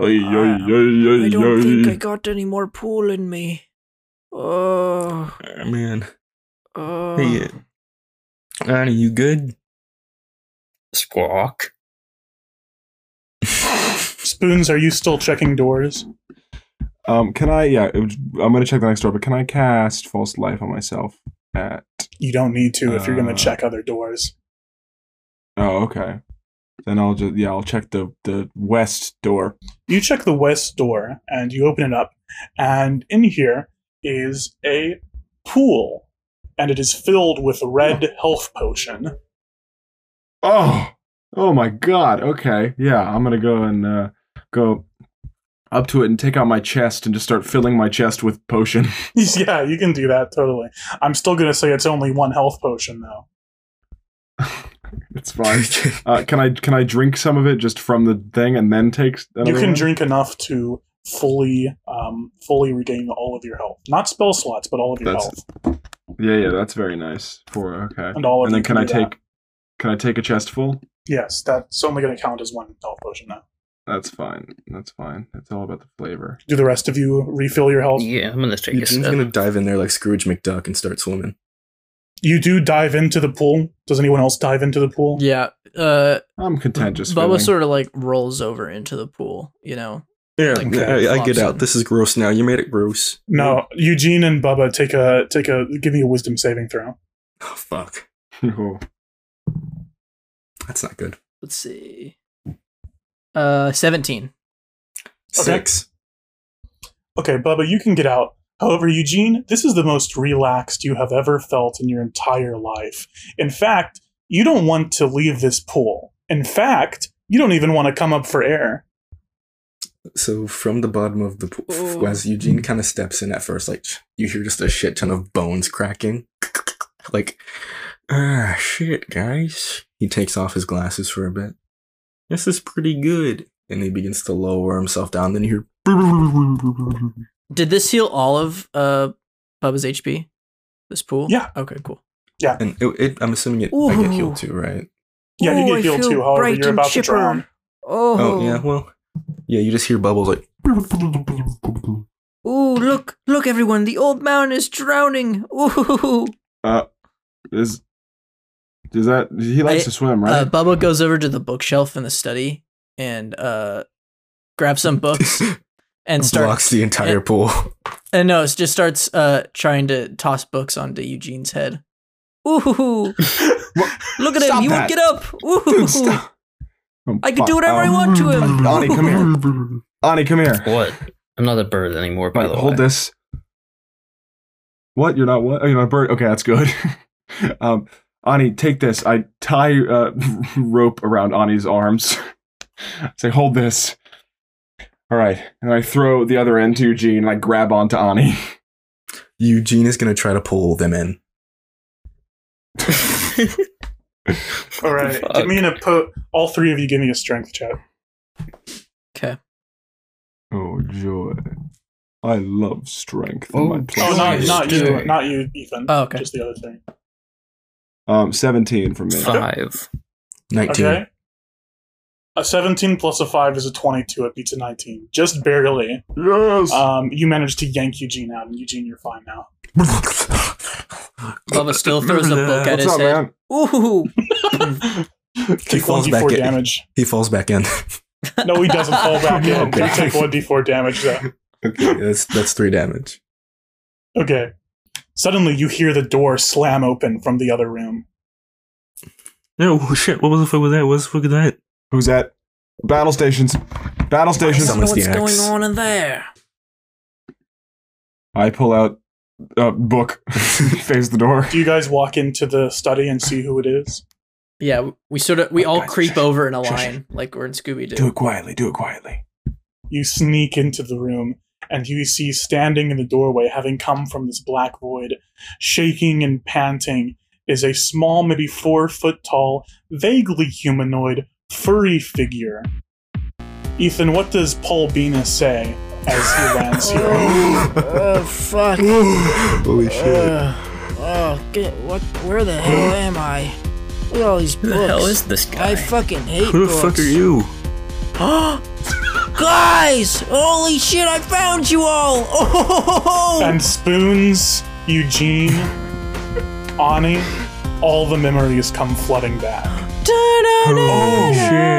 Oy, oy, oy, oy, I don't think. I got any more pool in me. Oh. Ah, man. Oh. Hey, uh, Ani, you good? Squawk. Spoons, are you still checking doors? Um, can I? Yeah, it would- I'm gonna check the next door, but can I cast false life on myself? At You don't need to if you're going Uh, to check other doors. oh, okay. Then I'll just yeah, I'll check the the west door. You check the west door and you open it up, and in here is a pool, and it is filled with red health potion. Oh, oh my god. Okay, yeah, I'm gonna go and uh, go up to it and take out my chest and just start filling my chest with potion. yeah, you can do that totally. I'm still to say it's only one health potion though. it's fine. Uh, can I can I drink some of it just from the thing and then take another you can one? drink enough to fully um, fully regain all of your health. Not spell slots, but all of your That's- health. Yeah, yeah, that's very nice. For okay. And all of and then you can I do that. take can I take a chest full? Yes, that's only going to count as one health potion now. That's fine. That's fine. It's all about the flavor. Do the rest of you refill your health? Yeah, I'm gonna take a Eugene's sip. gonna dive in there like Scrooge McDuck and start swimming. You do dive into the pool. Does anyone else dive into the pool? Yeah. Uh, I'm content just Bubba filling. sort of like rolls over into the pool. You know. Yeah, Like, I, I get out. in. This is gross now. You made it gross. No, Eugene and Bubba take a take a give me a wisdom saving throw. Oh fuck, Oh. that's not good. Let's see. Uh, seventeen. Six. Okay, Bubba, you can get out. However, Eugene, this is the most relaxed you have ever felt in your entire life. In fact, you don't want to leave this pool. In fact, you don't even want to come up for air. So from the bottom of the pool, as Eugene kind of steps in at first, like you hear just a shit ton of bones cracking. Like, ah, shit, guys. He takes off his glasses for a bit. This is pretty good. And he begins to lower himself down. Then you hear. Did this heal all of uh Bubba's HP? This pool? Yeah. Okay, cool. Yeah. And it, it, I'm assuming it, I get healed too, right? Yeah, you Oh, get I healed feel too. However, you're and about to drown. Oh. Oh, yeah, well. Yeah, you just hear bubbles like. Ooh, look, look, everyone! The old man is drowning. Ooh. Uh, is does that he likes I- to swim, right? Uh, Bubba goes over to the bookshelf in the study and uh grabs some books and starts. blocks the entire and- pool. And no, it just starts uh trying to toss books onto Eugene's head. Ooh, look at him! Stop He won't get up. Ooh, Dude, stop. Oh, I can do whatever I Um, want to him. Ani, come here. Ani, come here. What? I'm not a bird anymore, by Right, the way. hold this. What? You're not what? Oh, you're not a bird. Okay, that's good. um, Ani, take this. I tie uh, rope around Ani's arms. Say, hold this. All right, and I throw the other end to Eugene. And I grab onto Ani. Eugene is going to try to pull them in. All right, Fuck. give me an oppo- All three of you, give me a strength check. Okay. Oh joy! I love strength. in Oh, my Oh, not, not you, not you, Ethan. Oh, okay. Just the other thing. Um, seventeen for me. Five. 19. Okay. A 17 plus a 5 is a 22. It beats a 19. Just barely. Yes. Um, you managed to yank Eugene out, and Eugene, you're fine now. Bubba still throws a book at What's his up, head. man? Ooh. Take falls back 1d4 in. damage. he falls back in. No, he doesn't fall back in. Okay. You take 1d4 damage, though. okay, that's that's three damage. Okay. Suddenly, you hear the door slam open from the other room. No, oh, shit. What was the fuck was that? What was the fuck is that? Who's at Battle stations. Battle stations. Summons what's the going axe. on in there? I pull out a book, face the door. Do you guys walk into the study and see who it is? Yeah, we sort of we all Guys, creep shush, over in a shush. line like we're in Scooby Doo. Do it quietly. Do it quietly. You sneak into the room and you see standing in the doorway, having come from this black void, shaking and panting, is a small, maybe four foot tall, vaguely humanoid, furry figure. Ethan, what does Paul Bena say as he lands here? Oh fuck. Holy shit. Uh, oh, get, what? Where the hell am I? Look at all these books. Who the hell is this guy? I fucking hate Who the books. fuck are you? Guys! Holy shit! I found you all! Oh! and Spoons, Eugene, Ani, all the memories come flooding back. Oh shit.